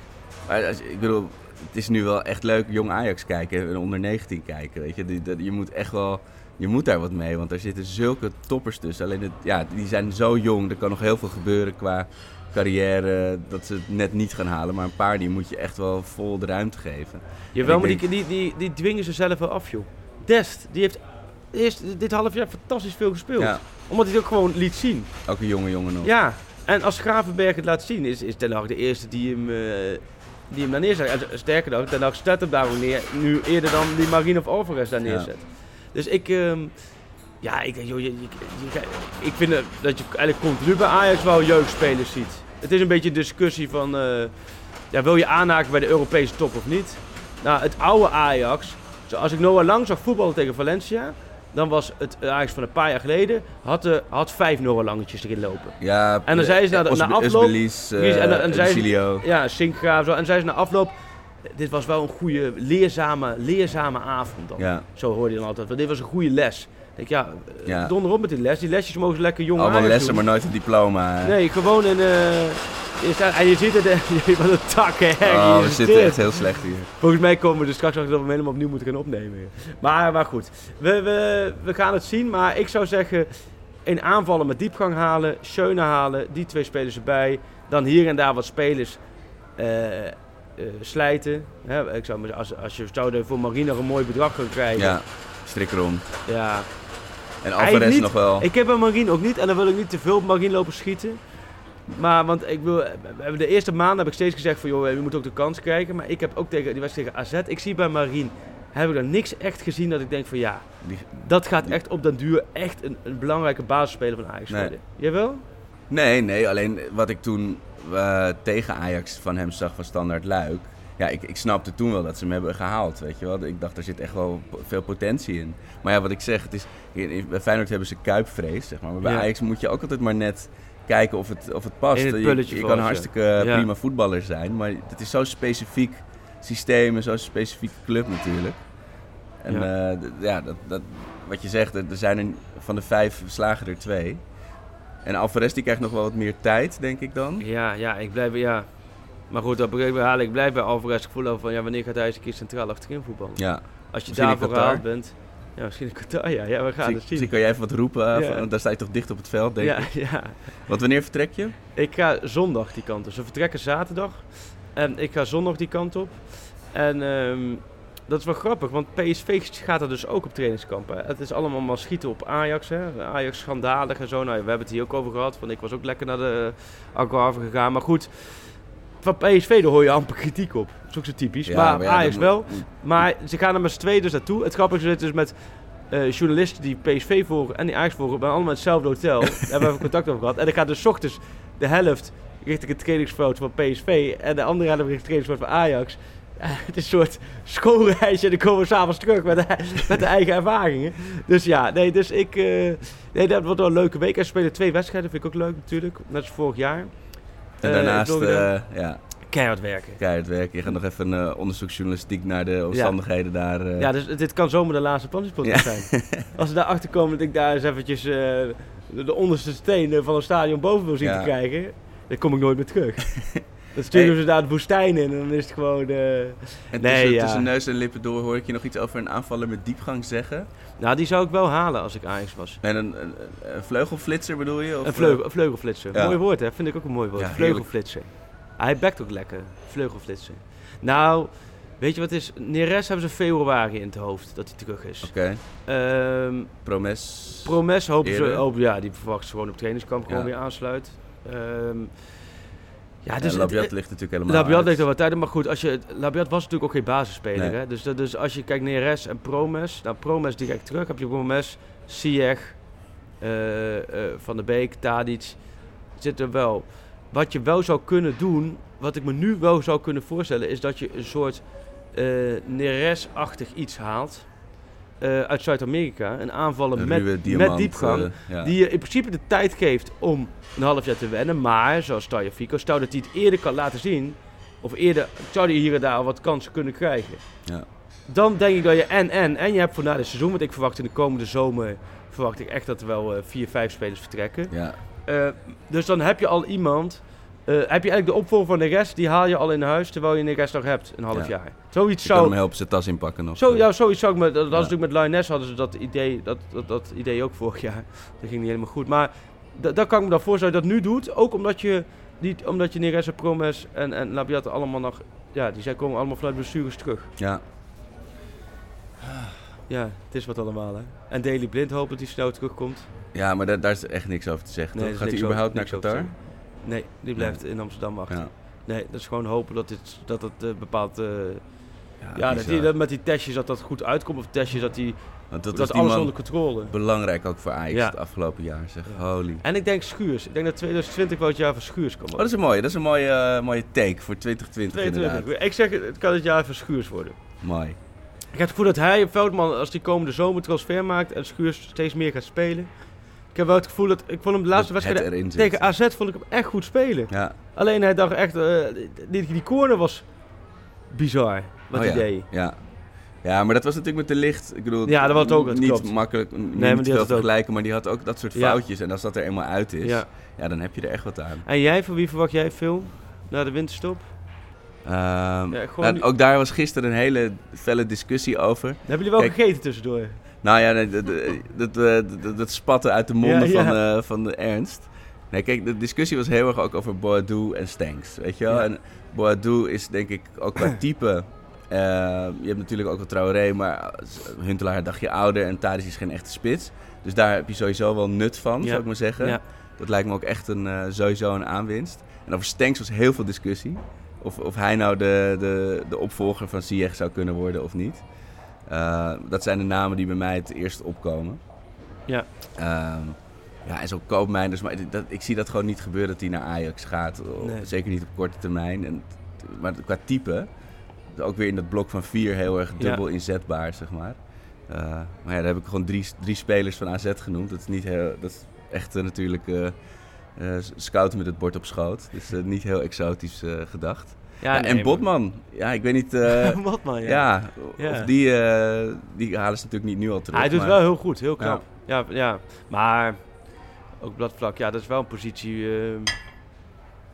[SPEAKER 5] Maar als- ik bedoel, het is nu wel echt leuk jong Ajax kijken en onder 19 kijken. Weet je? Die, je moet echt wel, je moet daar wat mee, want er zitten zulke toppers tussen. Alleen, het, ja, die zijn zo jong, er kan nog heel veel gebeuren qua carrière, dat ze het net niet gaan halen. Maar een paar die moet je echt wel vol de ruimte geven.
[SPEAKER 6] Jawel, maar die, die, die, die dwingen ze zelf wel af, joh. Dest, die heeft eerst dit half jaar fantastisch veel gespeeld.
[SPEAKER 5] Ja,
[SPEAKER 6] Omdat hij het ook gewoon liet zien.
[SPEAKER 5] ook een jonge jongen nog.
[SPEAKER 6] Ja, en als Gravenberg het laat zien, is, is Ten Hag de eerste die hem, eh, die hem daar neerzet. En sterker nog, Ten Hag zet hem daar ook neer, nu eerder dan die Marine of Alvarez daar
[SPEAKER 5] Ja.
[SPEAKER 6] neerzet. Dus ik, ehm, ja, ik, denk, joh, je, je- je- ik vind dat- je eigenlijk continu bij Ajax wel jeugdspelers ziet. Het is een beetje een discussie van, eh, ja, wil je aanhaken bij de Europese top of niet? Nou, het oude Ajax, zoals ik Noah Lang zag voetballen tegen Valencia, dan was het Ajax van een paar jaar geleden, had, de, had vijf Noah Langetjes erin lopen.
[SPEAKER 5] Ja,
[SPEAKER 6] En dan zei ze na de-
[SPEAKER 5] Os-
[SPEAKER 6] na afloop-
[SPEAKER 5] Usbelis, eh,
[SPEAKER 6] Precies, en dan- en zei ze-. Ja, Sinkgraaf zo. En zei ze na afloop, dit was wel een goede, leerzame, leerzame avond dan.
[SPEAKER 5] Ja,
[SPEAKER 6] Zo hoorde je dan altijd, want dit was een goede les. Ik denk, ja,
[SPEAKER 5] Ja.
[SPEAKER 6] donder op met die les. Die lesjes mogen ze lekker jong
[SPEAKER 5] allemaal
[SPEAKER 6] Ajax
[SPEAKER 5] lessen,
[SPEAKER 6] doen.
[SPEAKER 5] maar nooit een diploma.
[SPEAKER 6] Nee, gewoon een... je staat- en je ziet het, wat een tak, hè.
[SPEAKER 5] Oh, we
[SPEAKER 6] zit
[SPEAKER 5] zitten echt heel slecht hier.
[SPEAKER 6] Volgens mij komen we er straks achter dat we hem helemaal opnieuw moeten gaan opnemen. Maar, maar goed, we, we, we gaan het zien. Maar ik zou zeggen, in aanvallen met diepgang halen, Schöne halen, die twee spelers erbij. Dan hier en daar wat spelers eh, eh, slijten. Hè, ik zou, als, als je zou voor Marine nog een mooi bedrag gaan krijgen.
[SPEAKER 5] Ja, strik erom.
[SPEAKER 6] ja.
[SPEAKER 5] En Alvarez nog wel.
[SPEAKER 6] Ik heb bij Marine ook niet, en dan wil ik niet te veel op Marine lopen schieten. Maar, want ik wil, we hebben de eerste maanden heb ik steeds gezegd van, joh, je moet ook de kans krijgen. Maar ik heb ook tegen, die wedstrijd tegen AZ, ik zie bij Marine, heb ik er niks echt gezien dat ik denk van, ja,
[SPEAKER 5] Die-
[SPEAKER 6] dat gaat echt op den duur echt een, een belangrijke basisspeler van Ajax
[SPEAKER 5] Nee.
[SPEAKER 6] worden. Jawel?
[SPEAKER 5] Nee, nee, alleen wat ik toen eh, tegen Ajax van hem zag van Standaard Luik. Ja, ik, ik snapte toen wel dat ze hem hebben gehaald, weet je wel. Ik dacht, er zit echt wel veel potentie in. Maar ja, wat ik zeg, het is, bij Feyenoord hebben ze kuipvrees, zeg maar. Maar bij
[SPEAKER 6] Ja.
[SPEAKER 5] Ajax moet je ook altijd maar net kijken of het, of het past.
[SPEAKER 6] Het
[SPEAKER 5] je je kan hartstikke
[SPEAKER 6] Ja.
[SPEAKER 5] prima voetballer zijn, maar het is zo'n specifiek systeem en zo'n specifieke club natuurlijk. En
[SPEAKER 6] Ja.
[SPEAKER 5] ja, ja dat, dat, wat je zegt, er er zijn er van de vijf slagen er twee. En Alvarez die krijgt nog wel wat meer tijd, denk ik dan.
[SPEAKER 6] Ja, ja, ik blijf, ja. Maar goed, op een gegeven moment haal ik blijf bij Alvarez gevoel over van, ja, wanneer gaat hij eens een keer centraal achterin voetballen?
[SPEAKER 5] Ja.
[SPEAKER 6] Als je
[SPEAKER 5] Misschien
[SPEAKER 6] daarvoor gehaald bent. Ja, misschien in Qatar, ja. Ja, we gaan
[SPEAKER 5] Misschien,
[SPEAKER 6] het zien.
[SPEAKER 5] misschien kan jij even wat roepen, eh,
[SPEAKER 6] Ja.
[SPEAKER 5] van- daar sta je toch dicht op het veld, denk
[SPEAKER 6] ja,
[SPEAKER 5] ik.
[SPEAKER 6] ja.
[SPEAKER 5] Want wanneer vertrek je?
[SPEAKER 6] Ik ga zondag die kant op. Ze vertrekken zaterdag. En ik ga zondag die kant op. En ehm, dat is wel grappig, want PSV gaat er dus ook op trainingskamp. Hè. Het is allemaal maar schieten op Ajax. Hè. Ajax schandalig en zo. Nou, we hebben het hier ook over gehad. Want ik was ook lekker naar de Algarve gegaan. Maar goed, van PSV daar hoor je amper kritiek op. Dat is ook zo typisch. maar
[SPEAKER 5] ja,
[SPEAKER 6] Ajax wel. Maar ze gaan er met z'n tweeën dus naartoe. Het grappige is dus met eh, journalisten die PSV volgen en die Ajax volgen, bij allemaal in hetzelfde hotel. Daar hebben we even contact over gehad. En dan gaat dus ochtends de helft richting het trainingsveld van PSV en de andere helft richting het trainingsveld van Ajax. Ja, het is een soort schoolreisje en dan komen we s'avonds terug met de, met de eigen ervaringen. Dus ja, nee, dus ik... eh, nee, dat wordt wel een leuke week. En ze spelen twee wedstrijden, vind ik ook leuk natuurlijk. Net als vorig jaar.
[SPEAKER 5] En
[SPEAKER 6] Eh,
[SPEAKER 5] daarnaast
[SPEAKER 6] eh,
[SPEAKER 5] ja,
[SPEAKER 6] Keihard werken.
[SPEAKER 5] keihard werken. Je gaat nog even een eh, onderzoeksjournalistiek naar de omstandigheden daar.
[SPEAKER 6] Ja, dus dit kan zomaar de laatste Pansispodcast zijn. Als ze daar achter komen dat ik daar eens eventjes de, de onderste stenen van een stadion boven wil zien
[SPEAKER 5] Ja.
[SPEAKER 6] te krijgen, dan kom ik nooit meer terug. Dan sturen
[SPEAKER 5] Hey.
[SPEAKER 6] ze daar de woestijn in en dan is het gewoon... eh,
[SPEAKER 5] En
[SPEAKER 6] Nee,
[SPEAKER 5] tussen,
[SPEAKER 6] ja.
[SPEAKER 5] tussen neus en lippen door hoor ik je nog iets over een aanvaller met diepgang zeggen.
[SPEAKER 6] Nou, die zou ik wel halen als ik Ajax was.
[SPEAKER 5] En een, een, een vleugelflitser bedoel je? Of,
[SPEAKER 6] Een, vleugel, een vleugelflitser.
[SPEAKER 5] Ja.
[SPEAKER 6] Mooi woord, hè? Vind ik ook een mooi woord.
[SPEAKER 5] Ja,
[SPEAKER 6] vleugelflitser. Hij bekt ook lekker. Vleugelflitser. Nou, weet je wat is? Neres hebben ze februari in het hoofd dat hij terug is.
[SPEAKER 5] Oké,
[SPEAKER 6] Ehm,
[SPEAKER 5] Promes.
[SPEAKER 6] Promes hopen ze, hopen, ja, die verwachten ze gewoon op trainingskamp gewoon weer aansluit. Ehm ja, dus
[SPEAKER 5] Labiat ligt natuurlijk helemaal
[SPEAKER 6] Labiat ligt er wat tijd, maar goed, als je, Labiat was natuurlijk ook geen basisspeler.
[SPEAKER 5] Nee.
[SPEAKER 6] Hè? Dus, dus als je kijkt Neres en Promes, nou Promes direct terug, heb je Promes, Ziyech, eh, eh, Van der Beek, Tadic, zit er wel. Wat je wel zou kunnen doen, wat ik me nu wel zou kunnen voorstellen, is dat je een soort eh Neres-achtig iets haalt. Eh, uit Zuid-Amerika, een aanvaller
[SPEAKER 5] Een
[SPEAKER 6] met, met diepgang.
[SPEAKER 5] eh, ja.
[SPEAKER 6] Die je in principe de tijd geeft om een half jaar te wennen. Maar, zoals Tagliafico, stel dat hij het eerder kan laten zien. Of eerder zou hij hier en daar al wat kansen kunnen krijgen.
[SPEAKER 5] Ja.
[SPEAKER 6] Dan denk ik dat je en en en je hebt voor na dit seizoen. Want ik verwacht in de komende zomer verwacht ik echt dat er wel eh, vier, vijf spelers vertrekken.
[SPEAKER 5] Ja,
[SPEAKER 6] dus dan heb je al iemand. Eh, heb je eigenlijk de opvolger van de rest, die haal je al in huis terwijl je de rest nog hebt, een half
[SPEAKER 5] Ja.
[SPEAKER 6] jaar. Zoiets
[SPEAKER 5] je kan
[SPEAKER 6] zou,
[SPEAKER 5] hem helpen zijn tas inpakken nog.
[SPEAKER 6] zo, ja, zoiets zou ik met, dat was
[SPEAKER 5] Ja.
[SPEAKER 6] natuurlijk met Lioness hadden ze dat idee, dat, dat, dat idee ook vorig jaar. Dat ging niet helemaal goed. Maar da- daar kan ik me dan voorstellen dat je dat nu doet. Ook omdat je, niet, omdat je Neres en Promes en, en Labiat allemaal nog, ja, die zijn komen allemaal vanuit bestuurders terug.
[SPEAKER 5] Ja,
[SPEAKER 6] Ja, het is wat allemaal hè. En Daily Blind hoopt dat hij snel terugkomt.
[SPEAKER 5] ja maar daar, daar is echt niks over te zeggen.
[SPEAKER 6] Nee,
[SPEAKER 5] Gaat hij überhaupt
[SPEAKER 6] over-
[SPEAKER 5] naar Qatar?
[SPEAKER 6] Nee, die blijft in Amsterdam wachten.
[SPEAKER 5] Ja.
[SPEAKER 6] Nee, dat is gewoon hopen dat, dit, dat het eh, bepaald... eh,
[SPEAKER 5] Ja,
[SPEAKER 6] ja, dat, die, dat met die testjes dat dat goed uitkomt. Of testjes dat, die,
[SPEAKER 5] Want
[SPEAKER 6] dat,
[SPEAKER 5] dat, is
[SPEAKER 6] alles onder controle.
[SPEAKER 5] belangrijk ook voor Ajax
[SPEAKER 6] Ja.
[SPEAKER 5] het afgelopen jaar. Zeg,
[SPEAKER 6] Ja.
[SPEAKER 5] holy.
[SPEAKER 6] En ik denk Schuurs. Ik denk dat 2020 wel het jaar van Schuurs kan
[SPEAKER 5] Oh,
[SPEAKER 6] worden.
[SPEAKER 5] dat is een mooie, dat is een mooie, eh, mooie take voor 2020 inderdaad.
[SPEAKER 6] 22. Ik zeg, het kan het jaar van Schuurs worden.
[SPEAKER 5] Mooi.
[SPEAKER 6] Ik heb het gevoel dat hij, Veldman, als die komende zomer transfer maakt en Schuurs steeds meer gaat spelen. Ik heb wel het gevoel dat, ik vond hem de laatste
[SPEAKER 5] Dat het
[SPEAKER 6] wedstrijd tegen AZ vond ik hem echt goed spelen.
[SPEAKER 5] Ja.
[SPEAKER 6] Alleen hij dacht echt, eh, die, die corner was bizar, wat
[SPEAKER 5] Oh
[SPEAKER 6] hij
[SPEAKER 5] ja.
[SPEAKER 6] deed.
[SPEAKER 5] Ja. ja, maar dat was natuurlijk met de licht. Ik bedoel,
[SPEAKER 6] Ja, dat was het ook, dat
[SPEAKER 5] niet
[SPEAKER 6] klopt.
[SPEAKER 5] makkelijk,
[SPEAKER 6] die
[SPEAKER 5] niet veel
[SPEAKER 6] het ook.
[SPEAKER 5] vergelijken, maar die had ook dat soort
[SPEAKER 6] Ja.
[SPEAKER 5] foutjes. En als dat er eenmaal uit is,
[SPEAKER 6] Ja.
[SPEAKER 5] ja. dan heb je er echt wat aan.
[SPEAKER 6] En jij, van wie verwacht jij veel na de winterstop?
[SPEAKER 5] Ehm,
[SPEAKER 6] Ja,
[SPEAKER 5] nou,
[SPEAKER 6] nu-
[SPEAKER 5] ook daar was gisteren een hele felle discussie over.
[SPEAKER 6] Hebben jullie wel
[SPEAKER 5] Kijk,
[SPEAKER 6] gegeten tussendoor?
[SPEAKER 5] Nou ja, nee, dat, dat, dat, spatte uit de monden
[SPEAKER 6] Ja.
[SPEAKER 5] Van, eh, van de Ernst. Nee, kijk, de discussie was heel erg ook over Boadu en Stanks, weet je wel? En Boadu is denk ik ook qua type... eh, je hebt natuurlijk ook wel Traoré, maar Huntelaar een dagje ouder en Tadic is geen echte spits. Dus daar heb je sowieso wel nut van, zou ik maar zeggen. Dat lijkt me ook echt een, eh, sowieso een aanwinst. En over Stanks was heel veel discussie. Of, of hij nou de, de, de opvolger van Ziyech zou kunnen worden of niet. Eh, dat zijn de namen die bij mij het eerst opkomen.
[SPEAKER 6] Ja.
[SPEAKER 5] Ehm, ja, en zo Koopmeiners, maar dat, ik zie dat gewoon niet gebeuren dat hij naar Ajax gaat.
[SPEAKER 6] Nee.
[SPEAKER 5] Zeker niet op korte termijn. En, maar qua type, ook weer in dat blok van vier heel erg
[SPEAKER 6] Ja.
[SPEAKER 5] dubbel inzetbaar, zeg maar. Eh, maar ja, daar heb ik gewoon drie, drie spelers van AZ genoemd. Dat is, niet heel, dat is echt eh, natuurlijk eh, scouten met het bord op schoot. Dus niet heel exotisch gedacht. Ja,
[SPEAKER 6] nee,
[SPEAKER 5] en Botman, ja, ik weet niet... eh,
[SPEAKER 6] Wat man, ja.
[SPEAKER 5] of die, eh, die halen ze natuurlijk niet nu al terug.
[SPEAKER 6] Hij doet
[SPEAKER 5] maar-
[SPEAKER 6] wel heel goed, heel knap. Ja, ja. Maar ook bladvlak, ja, dat is wel een positie eh,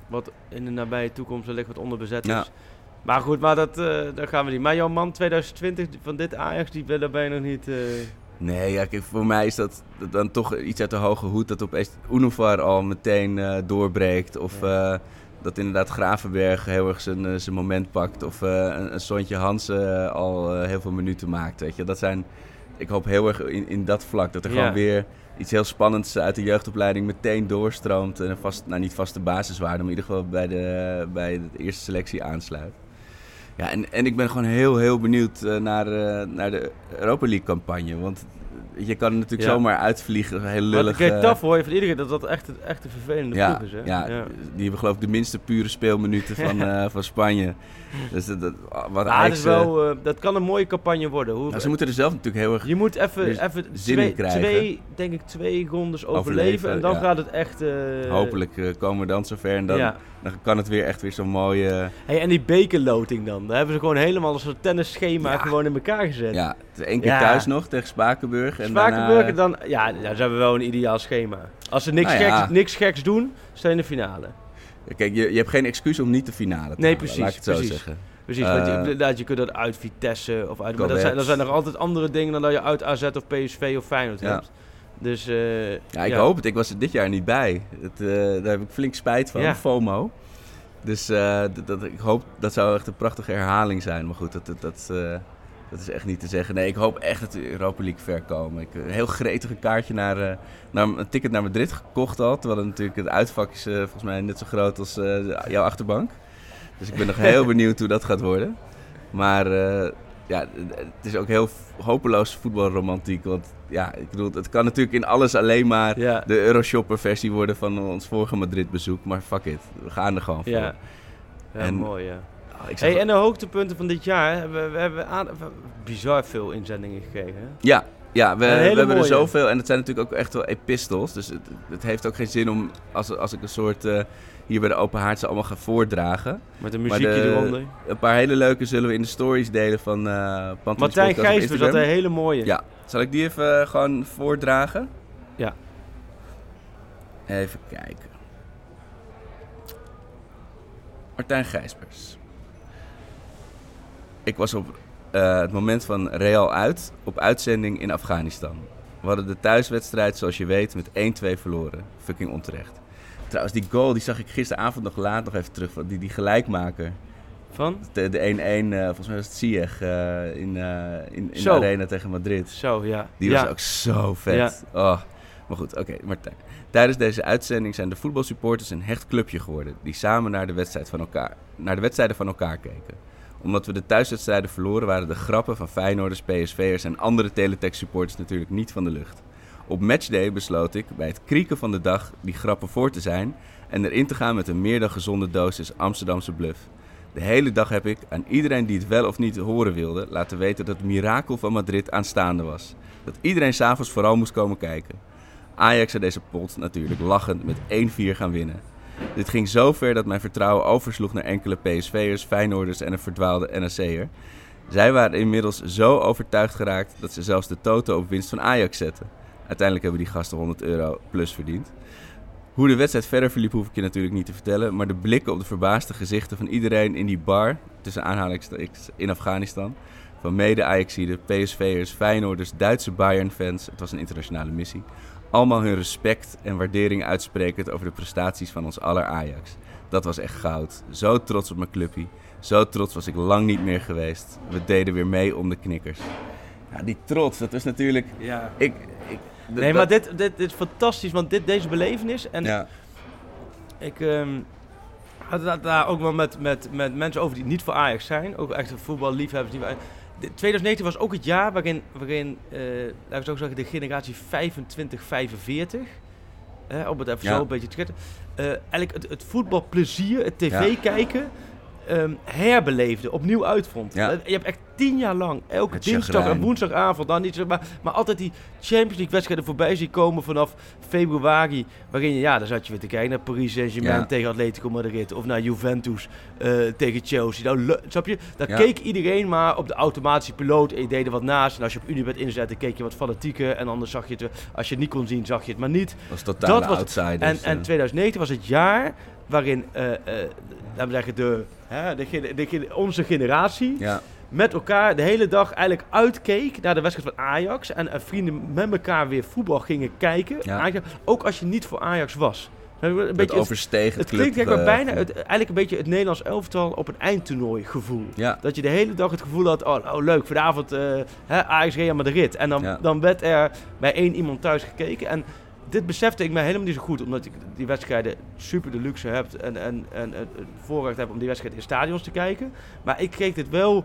[SPEAKER 6] wat in de nabije toekomst wellicht wat onderbezet is.
[SPEAKER 5] Ja.
[SPEAKER 6] Maar goed, maar dat, eh daar gaan we niet. Maar jouw man 2020 van dit Ajax, die willen wij nog niet...
[SPEAKER 5] Nee, ja, kijk, voor mij is dat, dan toch iets uit de hoge hoed dat opeens Unovar al meteen eh, doorbreekt. Of dat inderdaad Gravenberg heel erg zijn, eh, zijn moment pakt. Of eh, een, een Sontje Hansen eh, al heel veel minuten maakt. Weet je. Dat zijn, ik hoop heel erg in, in dat vlak dat er
[SPEAKER 6] Ja.
[SPEAKER 5] gewoon weer iets heel spannends uit de jeugdopleiding meteen doorstroomt. En een vast, nou niet vaste basiswaarde, maar in ieder geval bij de, bij de eerste selectie aansluit. Ja, en, en ik ben gewoon heel, heel benieuwd naar, naar de Europa League campagne. Want je kan natuurlijk
[SPEAKER 6] Ja.
[SPEAKER 5] zomaar uitvliegen, heel
[SPEAKER 6] Maar
[SPEAKER 5] lullig. eh,
[SPEAKER 6] taf hoor je van iedereen dat dat echt, echt een vervelende
[SPEAKER 5] ja,
[SPEAKER 6] ploeg is. Hè?
[SPEAKER 5] ja, die hebben geloof ik de minste pure speelminuten van, eh, van Spanje. Dus dat, dat, wat
[SPEAKER 6] Maar het
[SPEAKER 5] Ajax,
[SPEAKER 6] is wel, eh, dat kan een mooie campagne worden. Hoe,
[SPEAKER 5] nou, ze moeten er zelf natuurlijk heel erg
[SPEAKER 6] Je moet even, even
[SPEAKER 5] zin
[SPEAKER 6] twee,
[SPEAKER 5] in krijgen.
[SPEAKER 6] twee, denk ik, twee rondes overleven.
[SPEAKER 5] Overleven,
[SPEAKER 6] en dan
[SPEAKER 5] ja.
[SPEAKER 6] gaat het echt...
[SPEAKER 5] Hopelijk komen we dan zover en dan,
[SPEAKER 6] Ja.
[SPEAKER 5] Dan kan het weer echt weer zo'n mooie...
[SPEAKER 6] Hey, en die bekerloting dan. Daar hebben ze gewoon helemaal een soort tennisschema
[SPEAKER 5] Ja.
[SPEAKER 6] gewoon in elkaar gezet.
[SPEAKER 5] Ja, één keer
[SPEAKER 6] Ja.
[SPEAKER 5] thuis nog tegen Spakenburg. En
[SPEAKER 6] Spakenburg,
[SPEAKER 5] daarna,
[SPEAKER 6] dan... Ja, nou, ze hebben wel een ideaal schema. Als ze niks,
[SPEAKER 5] Nou ja.
[SPEAKER 6] geks, niks geks doen, staan in de finale.
[SPEAKER 5] Kijk, je, je hebt geen excuus om niet de finale te
[SPEAKER 6] Nee,
[SPEAKER 5] halen,
[SPEAKER 6] precies,
[SPEAKER 5] laat ik het zo
[SPEAKER 6] precies.
[SPEAKER 5] zeggen.
[SPEAKER 6] Precies, want je,
[SPEAKER 5] Eh,
[SPEAKER 6] inderdaad, je kunt dat uit Vitesse of uit... Maar dat zijn, zijn er altijd andere dingen dan dat je uit AZ of PSV of Feyenoord hebt. Dus eh,
[SPEAKER 5] Ja, ik hoop het. Ik was er dit jaar niet bij. Het, eh, daar heb ik flink spijt van,
[SPEAKER 6] Ja.
[SPEAKER 5] FOMO. Dus eh, dat, dat, ik hoop, dat zou echt een prachtige herhaling zijn. Maar goed, dat, dat, dat, dat is echt niet te zeggen. Nee, ik hoop echt dat de Europa League ver komen. Ik heb een heel gretige kaartje naar, naar een ticket naar Madrid gekocht al. Terwijl het natuurlijk het uitvak is volgens mij net zo groot als jouw achterbank. Dus ik ben nog heel benieuwd hoe dat gaat worden. Maar ja, het is ook heel hopeloos voetbalromantiek. Want ja, ik bedoel, het kan natuurlijk in alles alleen maar
[SPEAKER 6] Ja.
[SPEAKER 5] de Euroshopper versie worden van ons vorige Madrid bezoek. Maar fuck it, we gaan er gewoon voor.
[SPEAKER 6] ja, ja
[SPEAKER 5] En-
[SPEAKER 6] mooi ja.
[SPEAKER 5] Oh, zag
[SPEAKER 6] Hey, en de hoogtepunten van dit jaar, we, we hebben aan, bizar veel inzendingen gekregen.
[SPEAKER 5] Ja, ja we, we hebben er zoveel. En het zijn natuurlijk ook echt wel epistels. Dus het, het heeft ook geen zin om, als, als ik een soort, eh, hier bij de Open Haard ze allemaal ga voordragen.
[SPEAKER 6] Met een muziekje
[SPEAKER 5] de-
[SPEAKER 6] eronder.
[SPEAKER 5] Een paar hele leuke zullen we in de stories delen van Pantelis
[SPEAKER 6] Martijn
[SPEAKER 5] Podcast op
[SPEAKER 6] Gijs, was dat een hele mooie.
[SPEAKER 5] Ja, zal ik die even eh, gewoon voordragen?
[SPEAKER 6] Ja.
[SPEAKER 5] Even kijken. Martijn Gijsbers. Ik was op eh, het moment van Real uit op uitzending in Afghanistan. We hadden de thuiswedstrijd, zoals je weet, met 1-2 verloren. Fucking onterecht. Trouwens, die goal die zag ik gisteravond nog laat nog even terug. Die, die gelijkmaker.
[SPEAKER 6] Van?
[SPEAKER 5] De de 1-1, eh, volgens mij was het Ziyech eh, in, eh, in, in de arena tegen Madrid.
[SPEAKER 6] Zo, ja.
[SPEAKER 5] Die
[SPEAKER 6] ja.
[SPEAKER 5] was ook zo vet. Oh. Maar goed, oké, Martijn. Tijdens deze uitzending zijn de voetbalsupporters een hecht clubje geworden... die samen naar de, wedstrijd van elkaar, naar de wedstrijden van elkaar keken. Omdat we de thuiswedstrijden verloren... waren de grappen van Feyenoorders, PSV'ers en andere Teletext-supporters natuurlijk niet van de lucht. Op matchday besloot ik bij het krieken van de dag die grappen voor te zijn... en erin te gaan met een meer dan gezonde dosis Amsterdamse bluff. De hele dag heb ik aan iedereen die het wel of niet horen wilde... laten weten dat het mirakel van Madrid aanstaande was. Dat iedereen s'avonds vooral moest komen kijken. Ajax zou deze pot natuurlijk lachend met 1-4 gaan winnen. Dit ging zo ver dat mijn vertrouwen oversloeg naar enkele PSV'ers, Feyenoorders en een verdwaalde NAC'er. Zij waren inmiddels zo overtuigd geraakt dat ze zelfs de toto op winst van Ajax zetten. Uiteindelijk hebben die gasten 100 euro plus verdiend. Hoe de wedstrijd verder verliep hoef ik je natuurlijk niet te vertellen, maar de blikken op de verbaasde gezichten van iedereen in die bar, tussen aanhalingstekens in Afghanistan, van mede Ajaxiden, PSV'ers, Feyenoorders, Duitse Bayern-fans, het was een internationale missie, allemaal hun respect en waardering uitsprekend over de prestaties van ons aller Ajax. Dat was echt goud. Zo trots op mijn clubje. Zo trots was ik lang niet meer geweest. We deden weer mee om de knikkers. Ja, die trots, dat is natuurlijk...
[SPEAKER 6] Ja.
[SPEAKER 5] Ik,
[SPEAKER 6] Nee, maar dit, dit, dit is fantastisch, want dit, deze belevenis... En
[SPEAKER 5] Ja,
[SPEAKER 6] ik ehm, had het daar ook wel met, met, met mensen over die niet voor Ajax zijn. Ook echt voetballiefhebbers. Die, wij- de- 2019 was ook het jaar waarin, waarin eh, laten we zeggen, de generatie 25-45... eh, om het even
[SPEAKER 5] Ja.
[SPEAKER 6] zo een beetje te eh, eigenlijk het, het voetbalplezier, het tv
[SPEAKER 5] Ja.
[SPEAKER 6] Ehm, herbeleefde, opnieuw uitvond.
[SPEAKER 5] Ja.
[SPEAKER 6] Eh, Je hebt echt tien jaar lang, elke
[SPEAKER 5] Het
[SPEAKER 6] dinsdag
[SPEAKER 5] chagrijn.
[SPEAKER 6] en woensdagavond, dan niet, zeg maar, maar altijd die Champions League wedstrijden voorbij zien komen vanaf februari. Waarin je, ja, dan zat je weer te kijken naar Paris Saint-Germain
[SPEAKER 5] Ja.
[SPEAKER 6] tegen Atletico Madrid. Of naar Juventus eh, tegen Chelsea. Nou, snap je? Daar
[SPEAKER 5] Ja.
[SPEAKER 6] keek iedereen maar op de automatische piloot en je deed er wat naast. En als je op Unibet inzette, keek je wat fanatieker. En anders zag je het, als je het niet kon zien, zag je het maar niet.
[SPEAKER 5] was totaal
[SPEAKER 6] Dat was-
[SPEAKER 5] outsiders.
[SPEAKER 6] En, en
[SPEAKER 5] eh.
[SPEAKER 6] 2019 was het jaar waarin, eh, eh, laten we zeggen, de, hè, de, de onze generatie
[SPEAKER 5] ja,
[SPEAKER 6] met elkaar de hele dag eigenlijk uitkeek naar de wedstrijd van Ajax. En, eh, vrienden met elkaar weer voetbal gingen kijken.
[SPEAKER 5] Ja.
[SPEAKER 6] Ajax, ook als je niet voor Ajax was. Een
[SPEAKER 5] het
[SPEAKER 6] beetje het,
[SPEAKER 5] overstegen
[SPEAKER 6] het
[SPEAKER 5] club,
[SPEAKER 6] klinkt
[SPEAKER 5] eh,
[SPEAKER 6] bijna het, eigenlijk een beetje het Nederlands elftal op een eindtoernooi gevoel.
[SPEAKER 5] Ja,
[SPEAKER 6] Dat je de hele dag het gevoel had, oh, nou, leuk, vanavond eh hè, Ajax Real Madrid. En dan,
[SPEAKER 5] Ja.
[SPEAKER 6] dan werd er bij één iemand thuis gekeken. En dit besefte ik me helemaal niet zo goed, omdat ik die wedstrijden super de luxe heb en, en, en het voorrecht heb om die wedstrijd in stadions te kijken. Maar ik kreeg dit wel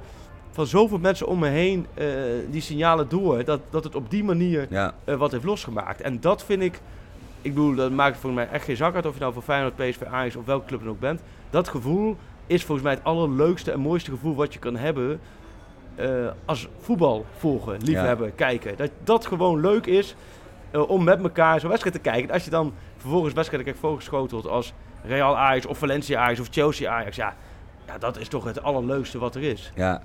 [SPEAKER 6] van zoveel mensen om me heen, eh, die signalen door, dat, dat het op die manier
[SPEAKER 5] ja,
[SPEAKER 6] eh, wat heeft losgemaakt. En dat vind ik, ik bedoel, dat maakt voor mij echt geen zak uit of je nou voor Feyenoord, PSV, Ajax of welke club dan ook bent. Dat gevoel is volgens mij het allerleukste en mooiste gevoel wat je kan hebben eh, als voetbal volgen, liefhebben, kijken. Dat dat gewoon leuk is om met elkaar zo'n wedstrijd te kijken. En als je dan vervolgens wedstrijden krijgt voorgeschoteld als Real Ajax of Valencia Ajax of Chelsea Ajax, ja, ja, dat is toch het allerleukste wat er is.
[SPEAKER 5] ja.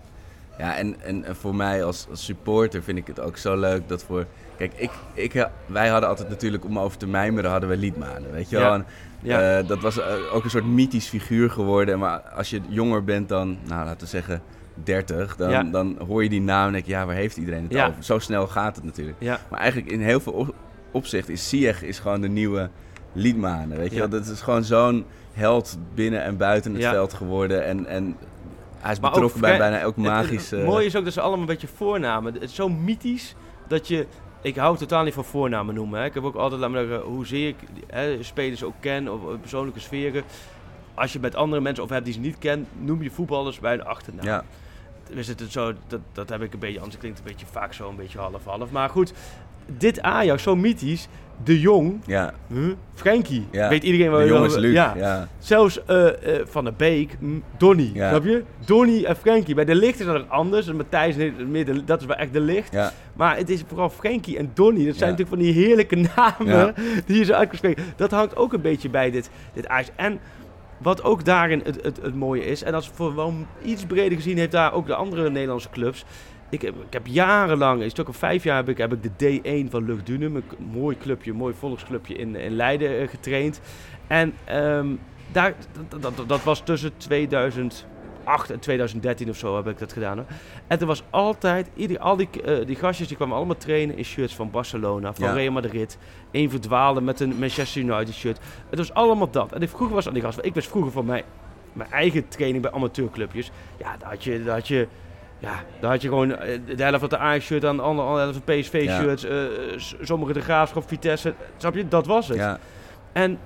[SPEAKER 5] Ja, en, en, en voor mij als, als supporter vind ik het ook zo leuk dat voor... Kijk, ik, ik, eh, wij hadden altijd natuurlijk, om over te mijmeren, hadden we Liedmanen, weet je
[SPEAKER 6] Ja.
[SPEAKER 5] wel. En,
[SPEAKER 6] Ja.
[SPEAKER 5] eh, dat was eh, ook een soort mythisch figuur geworden. Maar als je jonger bent dan, nou laten we zeggen, 30, dan,
[SPEAKER 6] Ja.
[SPEAKER 5] dan hoor je die naam en denk je, ja, waar heeft iedereen het
[SPEAKER 6] Ja.
[SPEAKER 5] over? Zo snel gaat het natuurlijk.
[SPEAKER 6] Ja.
[SPEAKER 5] Maar eigenlijk in heel veel op- opzichten is Sieg is gewoon de nieuwe Liedmanen, weet je wel. Dat is gewoon zo'n held binnen en buiten het veld geworden. En, en hij is
[SPEAKER 6] Maar ook
[SPEAKER 5] betrokken bij bijna elk magisch...
[SPEAKER 6] Het, mooie is ook dat ze allemaal een beetje voornamen. Het is zo mythisch dat je... Ik hou totaal niet van voornamen noemen. Hè. Ik heb ook altijd, laat me zeggen, hoezeer ik hè, spelers ook ken of eh, persoonlijke sferen. Als je met andere mensen of hebt die ze niet kent, noem je voetballers bij een achternaam.
[SPEAKER 5] ja.
[SPEAKER 6] Is het zo, dat, dat heb ik een beetje, anders klinkt het een beetje vaak zo, een beetje half-half. Maar goed, dit Ajax, zo mythisch, De Jong,
[SPEAKER 5] Ja,
[SPEAKER 6] huh? Frenkie,
[SPEAKER 5] Ja.
[SPEAKER 6] weet iedereen waar
[SPEAKER 5] de
[SPEAKER 6] over-
[SPEAKER 5] Luc.
[SPEAKER 6] Ja.
[SPEAKER 5] Ja.
[SPEAKER 6] Zelfs eh, eh, Van der Beek, Donny,
[SPEAKER 5] Ja.
[SPEAKER 6] snap je? Donny en Frenkie. Bij De Licht is dat anders. En Matthijs, de- dat is wel echt De Licht.
[SPEAKER 5] Ja.
[SPEAKER 6] Maar het is vooral Frenkie en Donny. Dat zijn natuurlijk van die heerlijke namen die je zo uit kan spreken. Dat hangt ook een beetje bij dit, dit Ajax. En wat ook daarin het, het, mooie is, en als wel iets breder gezien heeft daar ook de andere Nederlandse clubs. Ik heb, ik heb jarenlang, een of vijf jaar heb ik, heb de D1 van Lucht Dunum, een mooi clubje, een mooi volksclubje in, in Leiden eh, getraind. En ehm, daar, dat, dat, dat was tussen 2008 en 2013 of zo heb ik dat gedaan. Hoor. En er was altijd, ieder, al die, eh, die gastjes die kwamen allemaal trainen in shirts van Barcelona, van
[SPEAKER 5] Ja.
[SPEAKER 6] Real Madrid. Eén verdwaalde met een Manchester United shirt. Het was allemaal dat. En ik, vroeger was aan die gasten, ik was vroeger van mijn, mijn eigen training bij amateurclubjes. Ja, daar had je, daar had je, ja, daar had je gewoon eh, de helft van de Ajax shirt aan, de andere de helft van PSV
[SPEAKER 5] Ja.
[SPEAKER 6] shirts, eh, sommige de Graafschap, Vitesse. Snap je? Dat was het.
[SPEAKER 5] Ja.
[SPEAKER 6] En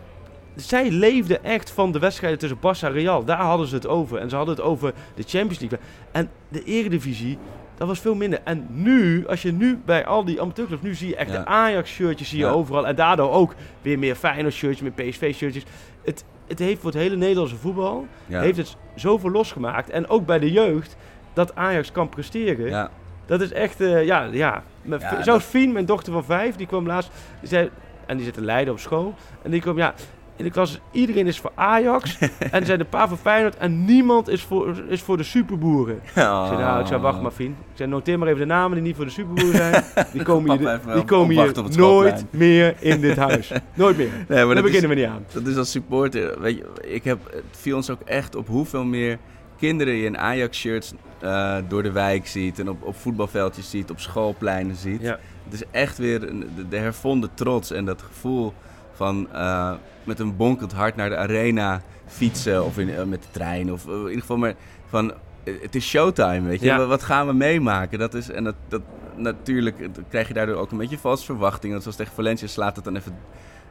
[SPEAKER 6] zij leefden echt van de wedstrijden tussen Barça en Real. Daar hadden ze het over. En ze hadden het over de Champions League. En de Eredivisie, dat was veel minder. En nu, als je nu bij al die amateurclubs, nu zie je echt
[SPEAKER 5] Ja.
[SPEAKER 6] de Ajax-shirtjes zie je
[SPEAKER 5] Ja.
[SPEAKER 6] overal. En daardoor ook weer meer Feyenoord-shirtjes, meer PSV-shirtjes. Het, het heeft voor het hele Nederlandse voetbal,
[SPEAKER 5] Ja.
[SPEAKER 6] heeft het zoveel losgemaakt. En ook bij de jeugd, dat Ajax kan presteren. Dat is echt, eh, ja, ja. Zelfs
[SPEAKER 5] dat-
[SPEAKER 6] Fien, mijn dochter van vijf, die kwam laatst. Die zei, en die zit in Leiden op school. En die kwam, ja, in de klas, iedereen is voor Ajax. en er zijn een paar voor Feyenoord. En niemand is voor, is voor de superboeren. Ik zei, nou, ik zei, wacht maar, Fien. Ik zei, noteer maar even de namen die niet voor de superboeren zijn. Die komen hier, die komen hier nooit
[SPEAKER 5] schoolplein.
[SPEAKER 6] meer in dit huis. Nooit meer.
[SPEAKER 5] Nee, maar
[SPEAKER 6] Daar
[SPEAKER 5] is,
[SPEAKER 6] beginnen we niet aan.
[SPEAKER 5] dat is als supporter. Weet je, ik heb, het viel ons ook echt op hoeveel meer kinderen je in Ajax-shirts eh, door de wijk ziet. En op, op voetbalveldjes ziet, op schoolpleinen ziet.
[SPEAKER 6] Ja.
[SPEAKER 5] Het is echt weer een- de, de hervonden trots en dat gevoel van eh, met een bonkend hart naar de arena fietsen. Of in, eh, met de trein. Of eh, in ieder geval maar van... Het is showtime, weet je.
[SPEAKER 6] Ja.
[SPEAKER 5] Wat- gaan we meemaken? Dat is, en dat, dat, natuurlijk krijg je daardoor ook een beetje valse verwachtingen. Zoals tegen Valencia slaat het dan even,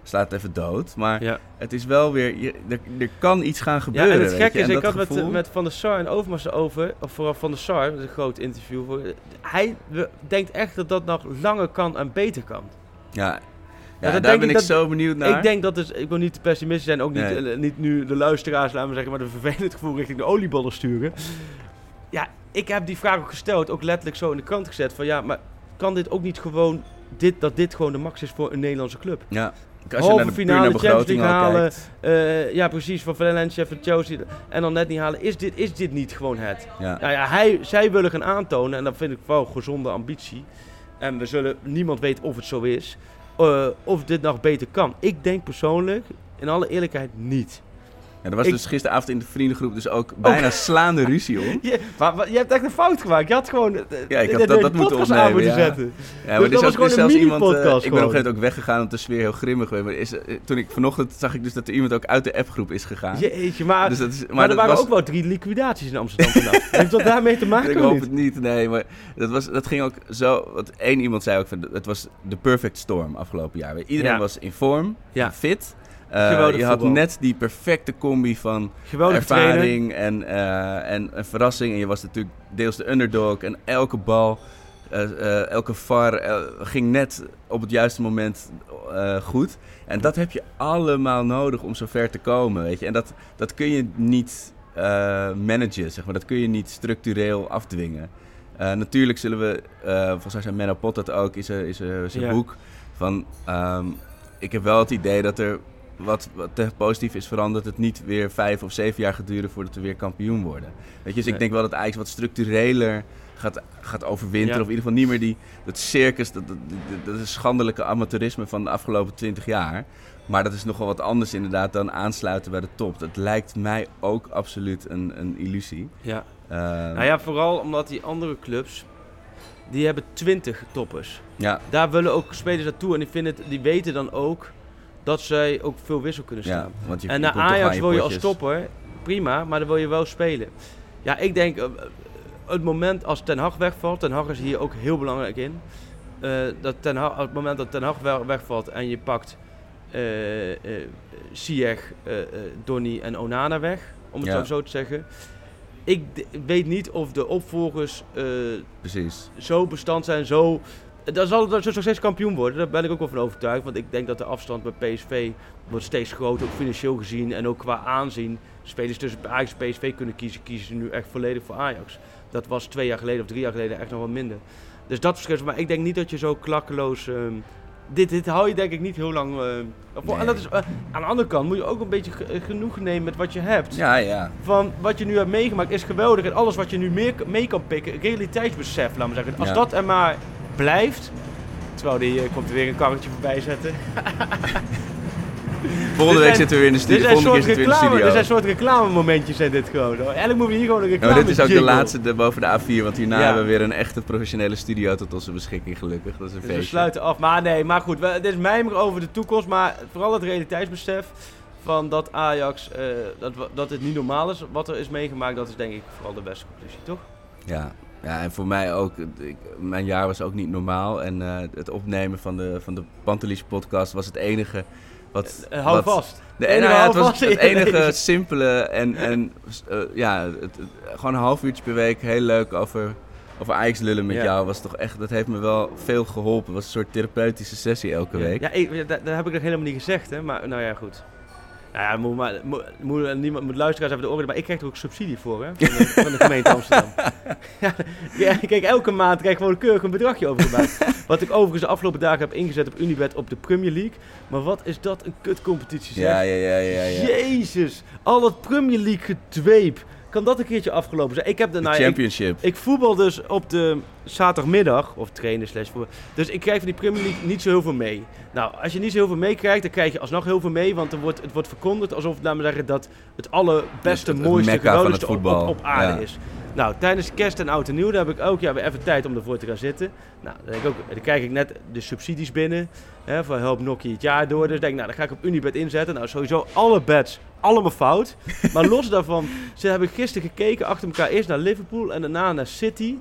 [SPEAKER 5] slaat het even dood. Maar
[SPEAKER 6] Ja.
[SPEAKER 5] het is wel weer... Je, er, er kan iets gaan
[SPEAKER 6] Ja,
[SPEAKER 5] gebeuren,
[SPEAKER 6] en het gekke is,
[SPEAKER 5] En
[SPEAKER 6] ik had met,
[SPEAKER 5] gevoel-
[SPEAKER 6] met Van der Sar en Overmars over, of vooral Van der Sar, dat is een groot interview. Voor, hij denkt echt dat dat nog langer kan en beter kan.
[SPEAKER 5] Ja, ja, daar
[SPEAKER 6] denk
[SPEAKER 5] ben
[SPEAKER 6] ik dat-
[SPEAKER 5] zo benieuwd naar.
[SPEAKER 6] Ik denk dat dus, ik wil niet te pessimistisch zijn, ook niet,
[SPEAKER 5] Nee.
[SPEAKER 6] eh, niet nu de luisteraars, laten we zeggen, maar de vervelend gevoel richting de oliebollen sturen. Ja, ik heb die vraag ook gesteld, ook letterlijk zo in de krant gezet, van ja, maar kan dit ook niet gewoon, dit, dat dit gewoon de max is voor een Nederlandse club?
[SPEAKER 5] Ja. Als je
[SPEAKER 6] Halve
[SPEAKER 5] naar de,
[SPEAKER 6] finale
[SPEAKER 5] naar
[SPEAKER 6] Champions League
[SPEAKER 5] al
[SPEAKER 6] halen. Eh, ja, precies, van Valencia, van Chelsea, en dan net niet halen. Is dit, is dit niet gewoon het?
[SPEAKER 5] Ja.
[SPEAKER 6] Nou ja, hij, zij willen gaan aantonen, en dat vind ik wel gezonde ambitie. En we zullen, niemand weet of het zo is, eh, of dit nog beter kan. Ik denk persoonlijk, in alle eerlijkheid, niet.
[SPEAKER 5] Ja, er was
[SPEAKER 6] Ik-
[SPEAKER 5] dus gisteravond in de vriendengroep dus ook bijna slaande ruzie om.
[SPEAKER 6] Je, maar, maar je hebt echt een fout gemaakt. Je had gewoon eh,
[SPEAKER 5] Ja, ik had
[SPEAKER 6] de
[SPEAKER 5] dat- dat moeten
[SPEAKER 6] podcast aan
[SPEAKER 5] opnemen,
[SPEAKER 6] moeten
[SPEAKER 5] ja.
[SPEAKER 6] zetten.
[SPEAKER 5] Ja,
[SPEAKER 6] Dus
[SPEAKER 5] er
[SPEAKER 6] dat was gewoon
[SPEAKER 5] dus
[SPEAKER 6] een
[SPEAKER 5] zelfs iemand. eh, ik ben op een gegeven moment ook weggegaan omdat de sfeer heel grimmig werd. Maar er is, eh, toen ik vanochtend zag ik dus dat er iemand ook uit de appgroep is gegaan.
[SPEAKER 6] Jeetje, maar,
[SPEAKER 5] Dus dat is, maar
[SPEAKER 6] maar, er
[SPEAKER 5] dat
[SPEAKER 6] waren
[SPEAKER 5] was,
[SPEAKER 6] ook wel drie liquidaties in Amsterdam vandaag. Heeft dat daarmee te maken
[SPEAKER 5] ik hoop
[SPEAKER 6] niet?
[SPEAKER 5] het niet, nee. Maar dat, was, dat ging ook zo. Want één iemand zei ook: van, het was de perfect storm afgelopen jaar. Iedereen was in vorm, fit. Eh, je had
[SPEAKER 6] voetbal.
[SPEAKER 5] net die perfecte combi van
[SPEAKER 6] Geweldig
[SPEAKER 5] ervaring en, eh, en een verrassing. En je was natuurlijk deels de underdog. En elke bal, eh, elke VAR ging net op het juiste moment goed. En dat heb je allemaal nodig om zover te komen. Weet je? En dat, dat kun je niet managen, zeg maar. Dat kun je niet structureel afdwingen. Natuurlijk zullen we, volgens mij zei Menno Pot dat ook, is er, is zijn
[SPEAKER 6] Ja.
[SPEAKER 5] boek. Van, ehm, ik heb wel het idee dat er wat, wat te positief is veranderd, het niet weer vijf of zeven jaar gaat duren voordat we weer kampioen worden. Weet je, dus ik denk wel dat Ajax wat structureler gaat, gaat overwinteren.
[SPEAKER 6] Ja.
[SPEAKER 5] Of in ieder geval niet meer die, dat circus, dat, dat, dat, dat schandelijke amateurisme van de afgelopen 20 jaar. Maar dat is nogal wat anders inderdaad dan aansluiten bij de top. Dat lijkt mij ook absoluut een, een illusie.
[SPEAKER 6] Ja.
[SPEAKER 5] Uh,
[SPEAKER 6] Nou ja, vooral omdat die andere clubs, die hebben 20 toppers.
[SPEAKER 5] ja,
[SPEAKER 6] Daar willen ook spelers naartoe en die, vinden het, die weten dan ook dat zij ook veel wissel kunnen
[SPEAKER 5] ja,
[SPEAKER 6] staan.
[SPEAKER 5] want je,
[SPEAKER 6] en naar Ajax wil je als
[SPEAKER 5] potjes.
[SPEAKER 6] topper, prima, maar dan wil je wel spelen. Ja, ik denk, eh, het moment als Ten Hag wegvalt, Ten Hag is hier ook heel belangrijk in. eh, dat Ten Hag, op het moment dat Ten Hag wegvalt en je pakt eh eh eh, Donny en Onana weg, om het
[SPEAKER 5] Ja.
[SPEAKER 6] zo- te zeggen. Ik weet niet of de opvolgers zo bestand zijn, zo... Dan zal het nog steeds kampioen worden, daar ben ik ook wel van overtuigd. Want ik denk dat de afstand bij PSV wordt steeds groter, ook financieel gezien en ook qua aanzien. Spelers tussen Ajax en PSV kunnen kiezen, kiezen ze nu echt volledig voor Ajax. Dat was twee jaar geleden of drie jaar geleden echt nog wat minder. Dus dat verschil. Maar ik denk niet dat je zo klakkeloos... ehm, dit, dit hou je denk ik niet heel lang... vol. En dat is, eh, aan de andere kant moet je ook een beetje ge- genoeg nemen met wat je hebt
[SPEAKER 5] Ja, ja.
[SPEAKER 6] van wat je nu hebt meegemaakt is geweldig. En alles wat je nu meer mee kan pikken, realiteitsbesef, laat maar zeggen. Als
[SPEAKER 5] Ja.
[SPEAKER 6] dat er maar blijft. Terwijl die eh, komt er weer een karretje voorbij zetten.
[SPEAKER 5] Volgende
[SPEAKER 6] Dit
[SPEAKER 5] week
[SPEAKER 6] zijn-
[SPEAKER 5] zitten we weer in de
[SPEAKER 6] Dit
[SPEAKER 5] studio.
[SPEAKER 6] zijn
[SPEAKER 5] Volgende keer
[SPEAKER 6] soort
[SPEAKER 5] we
[SPEAKER 6] reclame, dit zijn soort reclamemomentjes zijn dit gewoon. hoor. Eigenlijk moeten we hier gewoon een reclame
[SPEAKER 5] maar dit is ook de laatste de, boven de A4, want hierna
[SPEAKER 6] Ja.
[SPEAKER 5] hebben we weer een echte professionele studio tot onze beschikking, gelukkig. Dat is een
[SPEAKER 6] Dus we
[SPEAKER 5] feestje.
[SPEAKER 6] sluiten af. Maar nee, maar goed. We, dit is mijmer over de toekomst. Maar vooral het realiteitsbesef van dat Ajax, eh, dat, we- dat het niet normaal is wat er is meegemaakt. Dat is denk ik vooral de beste conclusie, toch?
[SPEAKER 5] Ja. Ja, en voor mij ook. Ik, mijn jaar was ook niet normaal. En eh, het opnemen van de, van de Pantelis podcast was het enige wat...
[SPEAKER 6] Eh, hou
[SPEAKER 5] wat-
[SPEAKER 6] vast.
[SPEAKER 5] De,
[SPEAKER 6] enige
[SPEAKER 5] nou ja, het was het enige simpele en, en ja, het, gewoon een half uurtje per week heel leuk over, over Ajax lullen met
[SPEAKER 6] Ja.
[SPEAKER 5] jou. Was toch echt, dat heeft me wel veel geholpen. Het was een soort therapeutische sessie elke week.
[SPEAKER 6] Ja, ik, dat heb ik nog helemaal niet gezegd, hè. Maar nou ja, goed. Nou ja, moet, maar, moet, moet, niemand moet luisteraars even de oren, maar ik krijg er ook subsidie voor, hè, van de, van de gemeente Amsterdam. ja, ja, kijk, elke maand krijg ik gewoon keurig een bedragje overgemaakt. Wat ik overigens de afgelopen dagen heb ingezet op Unibet op de Premier League. Maar wat is dat een kutcompetitie, zeg.
[SPEAKER 5] Ja, ja, ja, ja. ja.
[SPEAKER 6] Jezus, al dat Premier League gedweep. Kan dat een keertje afgelopen zijn? Ik heb de,
[SPEAKER 5] De
[SPEAKER 6] ja, ik-
[SPEAKER 5] championship.
[SPEAKER 6] ik voetbal dus op de zaterdagmiddag, of trainen slash voetbal. Dus ik krijg van die Premier League niet zo heel veel mee. Nou, als je niet zo heel veel meekrijgt, dan krijg je alsnog heel veel mee. Want er wordt, het wordt verkondigd alsof, laat maar zeggen, dat het allerbeste,
[SPEAKER 5] Het- het
[SPEAKER 6] mooiste,
[SPEAKER 5] van
[SPEAKER 6] geweldigste
[SPEAKER 5] het
[SPEAKER 6] op, op, op aarde
[SPEAKER 5] Ja.
[SPEAKER 6] is. Nou, tijdens kerst en oud en nieuw, daar heb ik ook ja, weer even tijd om ervoor te gaan zitten. Nou, dan, denk ik ook, dan krijg ik net de subsidies binnen. Hè, van help Nokia het jaar door. Dus denk ik, nou, dan ga ik op Unibet inzetten. Nou, sowieso alle bets, allemaal fout. Maar los daarvan, ze hebben gisteren gekeken achter elkaar eerst naar Liverpool en daarna naar City.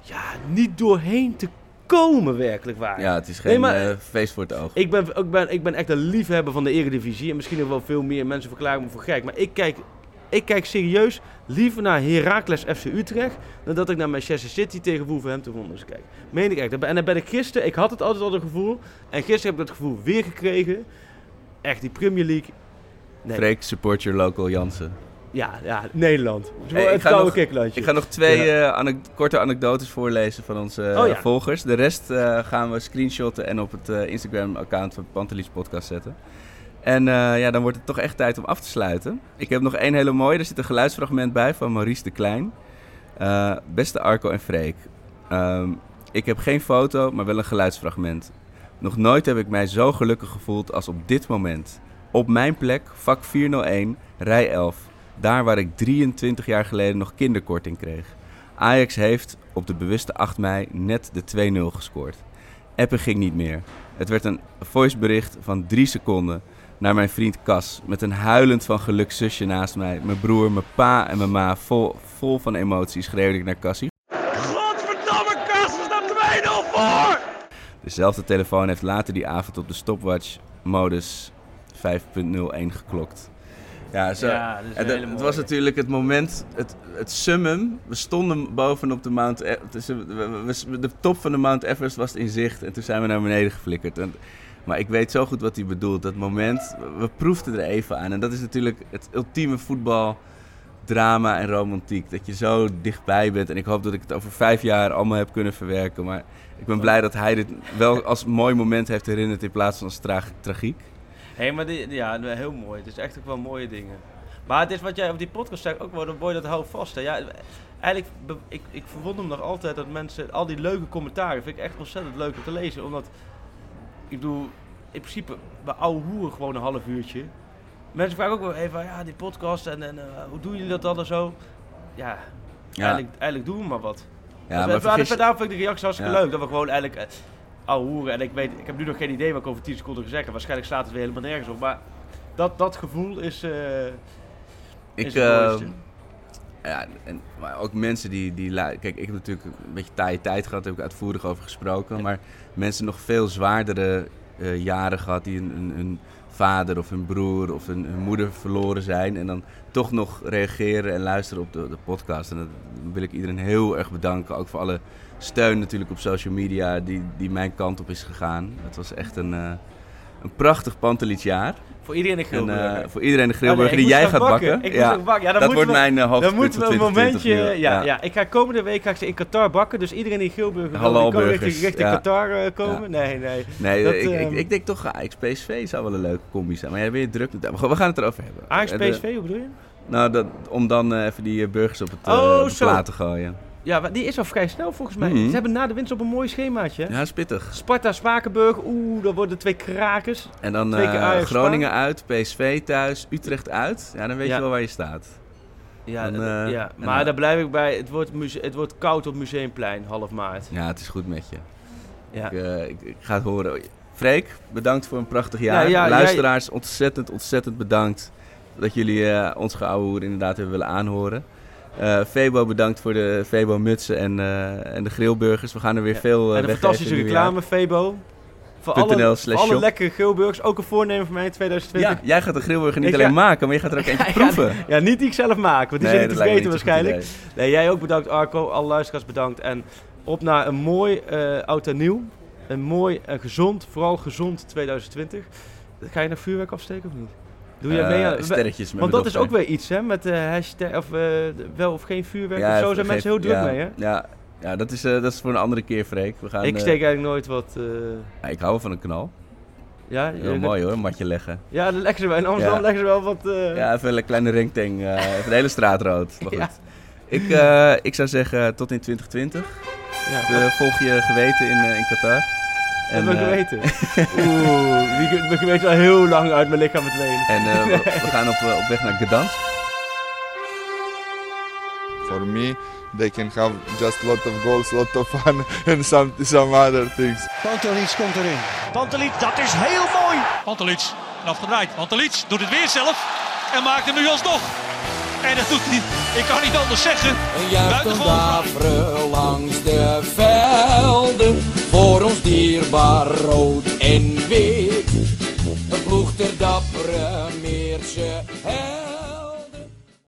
[SPEAKER 6] Ja, niet doorheen te komen werkelijk waar.
[SPEAKER 5] Ja, het is geen
[SPEAKER 6] Nee, maar-
[SPEAKER 5] eh, feest voor het oog.
[SPEAKER 6] Ik ben, ik, ben, ik ben echt een liefhebber van de Eredivisie. En misschien nog wel veel meer mensen verklaren me voor gek. Maar ik kijk, ik kijk serieus liever naar Heracles FC Utrecht... dan dat ik naar Manchester City tegen Wolverhampton Wanderers kijk. Meen ik echt. En dan ben ik gisteren... Ik had het altijd al het gevoel. En gisteren heb ik dat gevoel weer gekregen. Echt, die Premier League... Nee.
[SPEAKER 5] Freek, support your local Jansen.
[SPEAKER 6] Ja, ja, Nederland.
[SPEAKER 5] Hey,
[SPEAKER 6] het
[SPEAKER 5] ik ga
[SPEAKER 6] koude
[SPEAKER 5] nog-
[SPEAKER 6] kiklandje.
[SPEAKER 5] Ik ga nog twee
[SPEAKER 6] Ja.
[SPEAKER 5] eh, anek- korte anekdotes voorlezen van onze eh,
[SPEAKER 6] Oh ja.
[SPEAKER 5] volgers. De rest eh, gaan we screenshotten en op het eh, Instagram-account van Pantelis Podcast zetten. En eh, ja, dan wordt het toch echt tijd om af te sluiten. Ik heb nog één hele mooie. Er zit een geluidsfragment bij van Maurice de Klein. Eh, beste Arco en Freek. Ehm, ik heb geen foto, maar wel een geluidsfragment. Nog nooit heb ik mij zo gelukkig gevoeld als op dit moment. Op mijn plek, vak 401, rij 11. Daar waar ik 23 jaar geleden nog kinderkorting kreeg. Ajax heeft op de bewuste 8 mei net de 2-0 gescoord. Appen ging niet meer. Het werd een voicebericht van 3 seconden naar mijn vriend Cas. Met een huilend van geluk zusje naast mij. Mijn broer, mijn pa en mijn ma vol, vol van emotie schreeuwde ik naar Cassie.
[SPEAKER 2] Godverdamme, Kas, er staat 2-0 voor!
[SPEAKER 5] Dezelfde telefoon heeft later die avond op de stopwatch-modus 5.01 geklokt. Ja, zo.
[SPEAKER 6] Ja, dat
[SPEAKER 5] en het was natuurlijk het moment, het, het summum. We stonden bovenop de Mount E- we- we- we- De top van de Mount Everest was in zicht en toen zijn we naar beneden geflikkerd. En, maar ik weet zo goed wat hij bedoelt. Dat moment, we- proefden er even aan. En dat is natuurlijk het ultieme voetbal drama en romantiek. Dat je zo dichtbij bent. En ik hoop dat ik het over vijf jaar allemaal heb kunnen verwerken. Maar ik ben blij dat hij dit wel als mooi moment heeft herinnerd in plaats van als tra- tragiek.
[SPEAKER 6] Hé, maar die, ja, heel mooi. Het is echt ook wel mooie dingen. Maar het is wat jij op die podcast zegt ook wel, boy, dat hou vast. Ja, eigenlijk, ik, ik verwonder me nog altijd dat mensen, al die leuke commentaren, vind ik echt ontzettend leuk om te lezen. Omdat, ik bedoel, in principe, bij hoeren gewoon een half uurtje. Mensen vragen ook wel even, ja, die podcast en, en eh, hoe doen jullie dat dan en zo? Ja,
[SPEAKER 5] Ja.
[SPEAKER 6] Eigenlijk, eigenlijk doen we maar wat.
[SPEAKER 5] Ja,
[SPEAKER 6] Dus,
[SPEAKER 5] maar
[SPEAKER 6] eh,
[SPEAKER 5] vergis
[SPEAKER 6] daarom vind ik de reactie hartstikke
[SPEAKER 5] Ja.
[SPEAKER 6] leuk. Dat we gewoon eigenlijk eh, ouwe hoeren. En ik, weet, ik heb nu nog geen idee wat ik over 10 seconden ga zeggen. Waarschijnlijk staat het weer helemaal nergens op. Maar dat, dat gevoel is, eh
[SPEAKER 5] Ik,
[SPEAKER 6] is het
[SPEAKER 5] eh,
[SPEAKER 6] mooiste.
[SPEAKER 5] Ja, en, maar ook mensen die, die... Kijk, ik heb natuurlijk een beetje taaie tijd gehad. Daar heb ik uitvoerig over gesproken. Maar mensen nog veel zwaardere eh, jaren gehad... die een vader of een broer of een moeder verloren zijn... en dan toch nog reageren en luisteren op de, de podcast. En dat wil ik iedereen heel erg bedanken. Ook voor alle steun natuurlijk op social media... die, die mijn kant op is gegaan. Het was echt een... eh, een prachtig Pantelietsjaar.
[SPEAKER 6] Voor iedereen een
[SPEAKER 5] En
[SPEAKER 6] grillburger.
[SPEAKER 5] eh, voor iedereen de
[SPEAKER 6] Oh, nee,
[SPEAKER 5] grillburger
[SPEAKER 6] ik
[SPEAKER 5] die
[SPEAKER 6] moest
[SPEAKER 5] jij gaat bakken.
[SPEAKER 6] Ik. Ja, dan
[SPEAKER 5] dat wordt
[SPEAKER 6] we-
[SPEAKER 5] mijn eh,
[SPEAKER 6] Dan moeten we een
[SPEAKER 5] 2020
[SPEAKER 6] momentje... Ja, ja. ik ga komende week ga ik ze in Qatar bakken. Dus iedereen die grillburger wil, die richting. Qatar eh, komen. Nee, nee.
[SPEAKER 5] Nee,
[SPEAKER 6] Dat,
[SPEAKER 5] ik, ik,
[SPEAKER 6] ehm,
[SPEAKER 5] ik denk toch Ajax PSV zou wel een leuke combi zijn. Maar jij bent druk. We gaan het erover hebben.
[SPEAKER 6] Ajax
[SPEAKER 5] eh,
[SPEAKER 6] PSV, hoe bedoel je?
[SPEAKER 5] nou, dat, om dan eh, even die eh, burgers op het eh,
[SPEAKER 6] Oh,
[SPEAKER 5] op te gooien.
[SPEAKER 6] Ja, maar die is al vrij snel volgens mij.
[SPEAKER 5] Mhm.
[SPEAKER 6] Ze hebben na de winst op een mooi schemaatje.
[SPEAKER 5] Ja, spittig.
[SPEAKER 6] Sparta, Spakenburg. Oeh, dat worden twee krakers.
[SPEAKER 5] En dan eh, Groningen uit, PSV thuis, Utrecht uit. Ja, dan weet
[SPEAKER 6] Ja.
[SPEAKER 5] je wel waar je staat.
[SPEAKER 6] Ja,
[SPEAKER 5] Dan,
[SPEAKER 6] dat-
[SPEAKER 5] eh,
[SPEAKER 6] ja. maar
[SPEAKER 5] dan-
[SPEAKER 6] daar blijf ik bij. Het wordt, muse- het wordt koud op Museumplein, half maart.
[SPEAKER 5] Ja, het is goed met je.
[SPEAKER 6] Ja.
[SPEAKER 5] Ik, eh, ik, ik ga het horen. Freek, bedankt voor een prachtig jaar.
[SPEAKER 6] Ja,
[SPEAKER 5] Luisteraars, ontzettend, ontzettend bedankt dat jullie eh, ons geouwehoer inderdaad hebben willen aanhoren. Eh Febo, bedankt voor de Febo mutsen en, eh, en de grillburgers. We gaan er weer
[SPEAKER 6] Ja.
[SPEAKER 5] veel eh
[SPEAKER 6] en een fantastische reclame, Febo. Voor alle, voor alle lekkere grillburgers. Ook een voornemen van mij in
[SPEAKER 5] jaar.
[SPEAKER 6] 2020.
[SPEAKER 5] Ja, jij gaat de grillburger niet
[SPEAKER 6] Ik
[SPEAKER 5] alleen
[SPEAKER 6] ga-
[SPEAKER 5] maken, maar je gaat er ook eentje proeven.
[SPEAKER 6] Ja, niet die ik zelf maak, want die
[SPEAKER 5] Nee, dat
[SPEAKER 6] te vergeten
[SPEAKER 5] goed
[SPEAKER 6] waarschijnlijk. Nee, jij ook bedankt Arco, alle luisteraars bedankt. En op naar een mooi eh oud en nieuw. Een mooi en gezond, vooral gezond 2020. Ga je nog vuurwerk afsteken of niet? Doe
[SPEAKER 5] Eh,
[SPEAKER 6] mee aan...
[SPEAKER 5] sterretjes met
[SPEAKER 6] Want dat is ook weer iets, hè? Met de hashtag, of eh, wel of geen vuurwerk of zo. Zijn mensen heel druk
[SPEAKER 5] ja,
[SPEAKER 6] mee, hè?
[SPEAKER 5] Ja, ja dat, is, eh, dat is voor een andere keer, Freek. We gaan,
[SPEAKER 6] Ik
[SPEAKER 5] eh,
[SPEAKER 6] steek eigenlijk nooit wat... eh,
[SPEAKER 5] ja, ik hou van een knal.
[SPEAKER 6] ja,
[SPEAKER 5] Heel
[SPEAKER 6] je-
[SPEAKER 5] mooi hoor, een matje leggen.
[SPEAKER 6] Ja, dan leggen ze wel. In Amsterdam
[SPEAKER 5] Ja.
[SPEAKER 6] leggen ze wel wat... eh,
[SPEAKER 5] Ja, even een kleine ringtang. eh even de hele straat rood. Maar goed.
[SPEAKER 6] Ja.
[SPEAKER 5] Ik, eh, ik zou zeggen tot in 2020.
[SPEAKER 6] ja.
[SPEAKER 5] De, volg je geweten in, eh, in Qatar.
[SPEAKER 6] En we
[SPEAKER 5] eh,
[SPEAKER 6] geweten. Oeh, die- mijn geweten al heel lang uit mijn lichaam verdwenen.
[SPEAKER 5] En eh, we, we gaan op, eh, op weg naar Gdansk.
[SPEAKER 1] For me, they can have just lot of goals, lot of fun, and some some other things.
[SPEAKER 2] Pantelic komt erin. Pantelic, dat is heel mooi.
[SPEAKER 3] Pantelic, en afgedraaid. Pantelic doet het weer zelf en maakt hem nu alsnog. En dat doet hij, ik kan niet anders zeggen.
[SPEAKER 4] Een juichendavre langs de velden, voor ons dierbaar rood en wit. Een
[SPEAKER 3] ploeg
[SPEAKER 4] ter dappere meertje